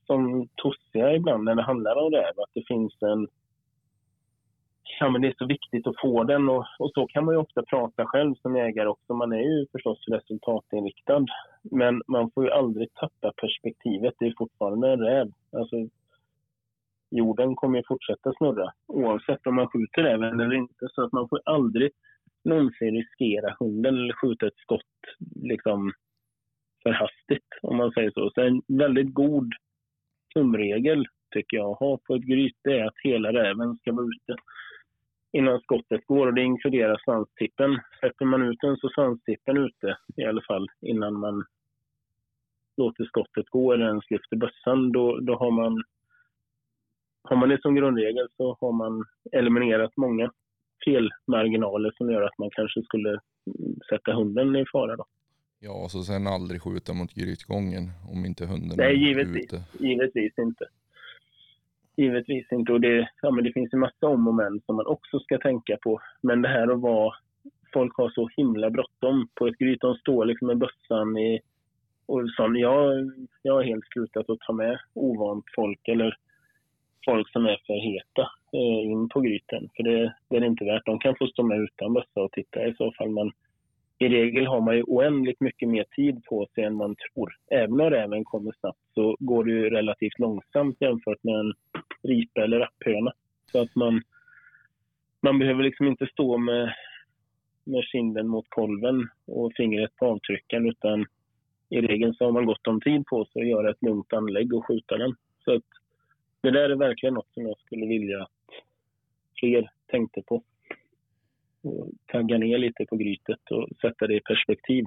som tossiga ibland när det handlar om räv. Att det finns en ja, men det är så viktigt att få den och, och så kan man ju ofta prata själv som jägare också. Man är ju förstås resultatinriktad. Men man får ju aldrig tappa perspektivet. Det är fortfarande en räv. Alltså, jorden kommer ju fortsätta snurra oavsett om man skjuter räven eller inte. Så att man får aldrig någonsin riskera hunden eller skjuta ett skott liksom för hastigt om man säger så. Så en väldigt god tumregel tycker jag att ha på ett gryt det är att hela räven ska vara ute innan skottet går och det inkluderar svanstippen. Släpper man ut den så är svanstippen ute i alla fall innan man låter skottet gå eller ens lyfter bössan. Då, då har man har man det som grundregel så har man eliminerat många felmarginaler som gör att man kanske skulle sätta hunden i fara. Då. Ja, och så sen aldrig skjuta mot grytgången om inte hunden Nej, är givetvis. ute. Givetvis inte. Givetvis inte. Och det, ja, men det finns en massa om och men som man också ska tänka på. Men det här att vara... Folk har så himla bråttom på ett gryt. De står liksom med bössan i... Och sånt. Jag, jag har helt slutat att ta med ovant folk eller folk som är för heta eh, in på gryten. För det, det är det inte värt. De kan få stå med utan bössa och titta i så fall. Men i regel har man ju oändligt mycket mer tid på sig än man tror. Även om räven kommer snabbt så går det ju relativt långsamt jämfört med en ripa eller rapphöna. Så att man, man behöver liksom inte stå med, med kinden mot kolven och fingret på avtrycken utan i regel så har man gott om tid på sig att göra ett lugnt anlägg och skjuta den. Så att det där är verkligen något som jag skulle vilja att fler tänkte på. Och tagga ner lite på grytet och sätta det i perspektiv.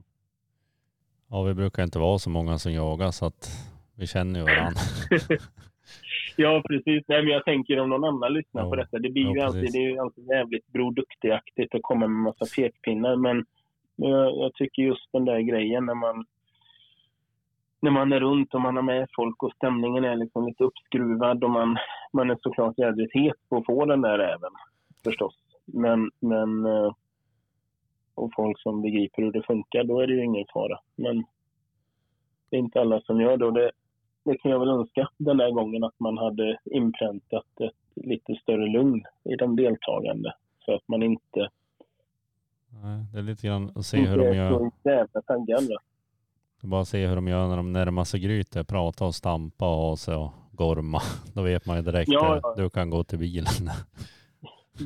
ja, vi brukar inte vara så många som jagar så att vi känner ju varandra. [laughs] Ja, precis. Nej, men jag tänker om någon annan lyssnar Ja. på detta. Det blir ju Ja, alltid, precis. det är ju alltid jävligt Bror Duktig-aktigt att komma med en massa pekpinnar. Men, jag, jag tycker just den där grejen när man när man är runt och man har med folk och stämningen är liksom lite uppskruvad och man, man är såklart jävligt het på att få den där räven förstås. Men, men eh, och folk som begriper hur det funkar, då är det ju ingen fara. Men det är inte alla som gör det och det, det kan jag väl önska den där gången att man hade inpräntat ett lite större lugn i de deltagande. Så att man inte, Nej, det är lite grann att se hur de gör. så jävla taggad. bara se hur de gör när de närmar sig grytet. Prata och stampa och ha sig och gorma. [laughs] Då vet man ju direkt Ja, att ja. du kan gå till bilen. [laughs]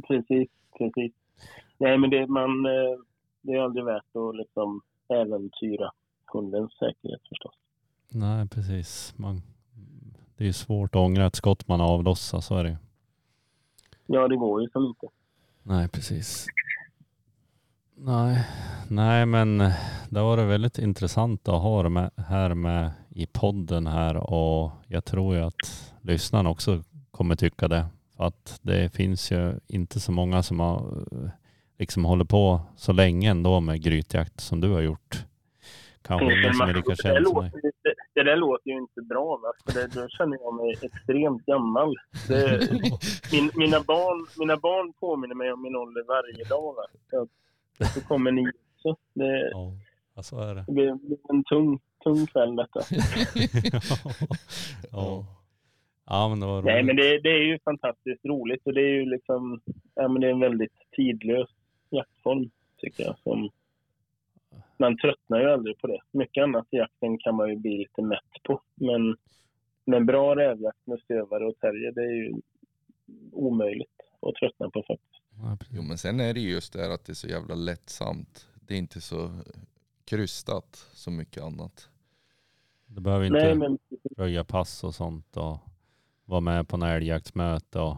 Precis, precis. Nej men det, man, eh, det är aldrig värt att liksom äventyra hundens säkerhet förstås. Nej, precis. Man, det är svårt att ångra ett skott man avlossar, så är det. Ja, det går ju som inte. Nej, precis. Nej, nej men det har varit väldigt intressant att ha det med, här med i podden här och jag tror ju att lyssnarna också kommer tycka det. För att det finns ju inte så många som har eh, liksom håller på så länge ändå med grytjakt som du har gjort. Kanske ingen som är lika det, känd som dig. Det, där låter ju inte bra. Va? För det, då känner jag mig extremt gammal. Det, min, mina, barn, mina barn påminner mig om min ålder varje dag. Va? Så, kommer ni också. Det, Ja, så är det. det blir blir en tung, tung kväll detta. [laughs] ja. ja, men det var roligt. Nej, men det, det är ju fantastiskt roligt och det är ju liksom, ja men det är en väldigt tidlös jaktform tycker jag. Som, man tröttnar ju aldrig på det. Mycket annat i jakten kan man ju bli lite mätt på. Men, men bra rävjakt med stövare och terrier, det är ju omöjligt att tröttna på faktiskt. Ja. Jo men sen är det ju just det här att det är så jävla lättsamt. Det är inte så krystat som mycket annat. Du behöver inte Nej, men röja pass och sånt och vara med på en älgjaktsmöte och,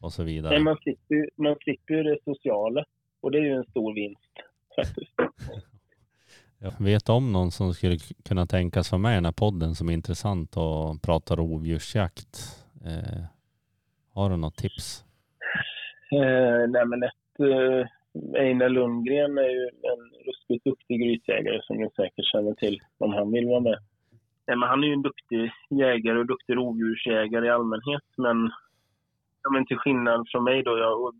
och så vidare. nej, man, slipper, ju- man slipper ju det sociala. Och det är ju en stor vinst faktiskt. Jag vet om någon som skulle kunna tänkas vara med i den här podden som är intressant och prata rovdjursjakt. Eh, har du något tips? Eh, nej men ett, eh, Einar Lundgren är ju en ruskigt duktig grytjägare som ni säkert känner till om han vill vara med. Nej, men han är ju en duktig jägare och duktig rovdjursjägare i allmänhet. Men, ja, men till skillnad från mig då, jag,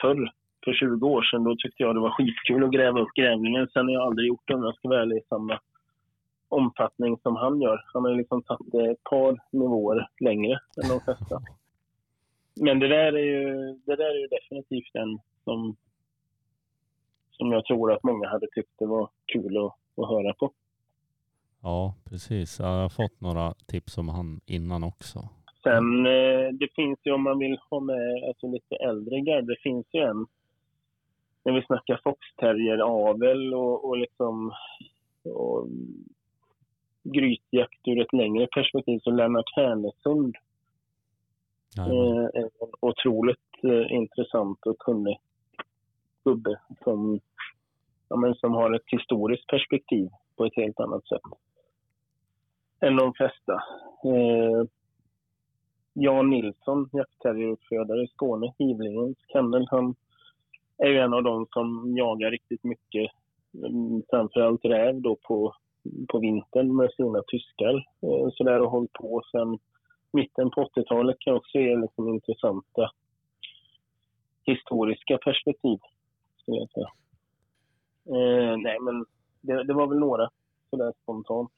förr, för 20 år sedan, då tyckte jag det var skitkul att gräva upp grävlingen. Sen har jag aldrig gjort det om jag ska vara ärlig i samma omfattning som han gör. Han har ju liksom tagit det ett par nivåer längre än de flesta. Men det där är ju, det där är ju definitivt en som, som jag tror att många hade tyckt det var kul att, att höra på. Ja, precis. Jag har fått några tips om han innan också. Sen eh, det finns ju om man vill ha med alltså, lite äldre garde, det finns ju en när vi snackar foxterrier-avel och, och liksom och grytjakt ur ett längre perspektiv så Lennart Härnesund Jajamän. eh, är en otroligt eh, intressant och kunnig gubbe som, ja, men som har ett historiskt perspektiv på ett helt annat sätt än de flesta. Eh, Jan Nilsson, jaktterrieruppfödare i Skåne, Hivlingens kennel, han är ju en av de som jagar riktigt mycket, mm, framförallt räv då på, på vintern med sina tyskar. Eh, så där och hållit på sen mitten på 80-talet kan också ge liksom intressanta historiska perspektiv. Skulle jag säga. Eh, nej, men det, det var väl några sådär spontant.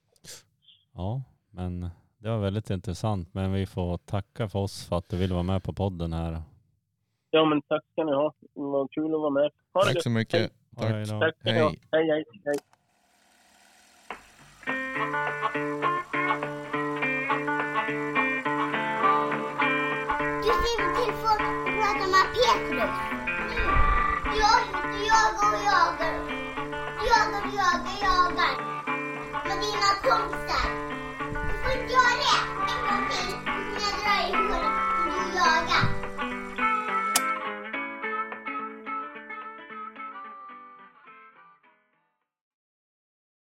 Ja, men det var väldigt intressant. Men vi får tacka för oss för att du ville vara med på podden här. Ja, men tack ska ni ha. Det var kul att vara med. Ha det Tack gött. så mycket. Hej Tack. då. Tack ska ni ha. Hej. Hej, hej, hej. Du skriver till folk och pratar med Petrus. Jag, jagar och jagar. Jagar och jagar, jagar. Med dina kompisar.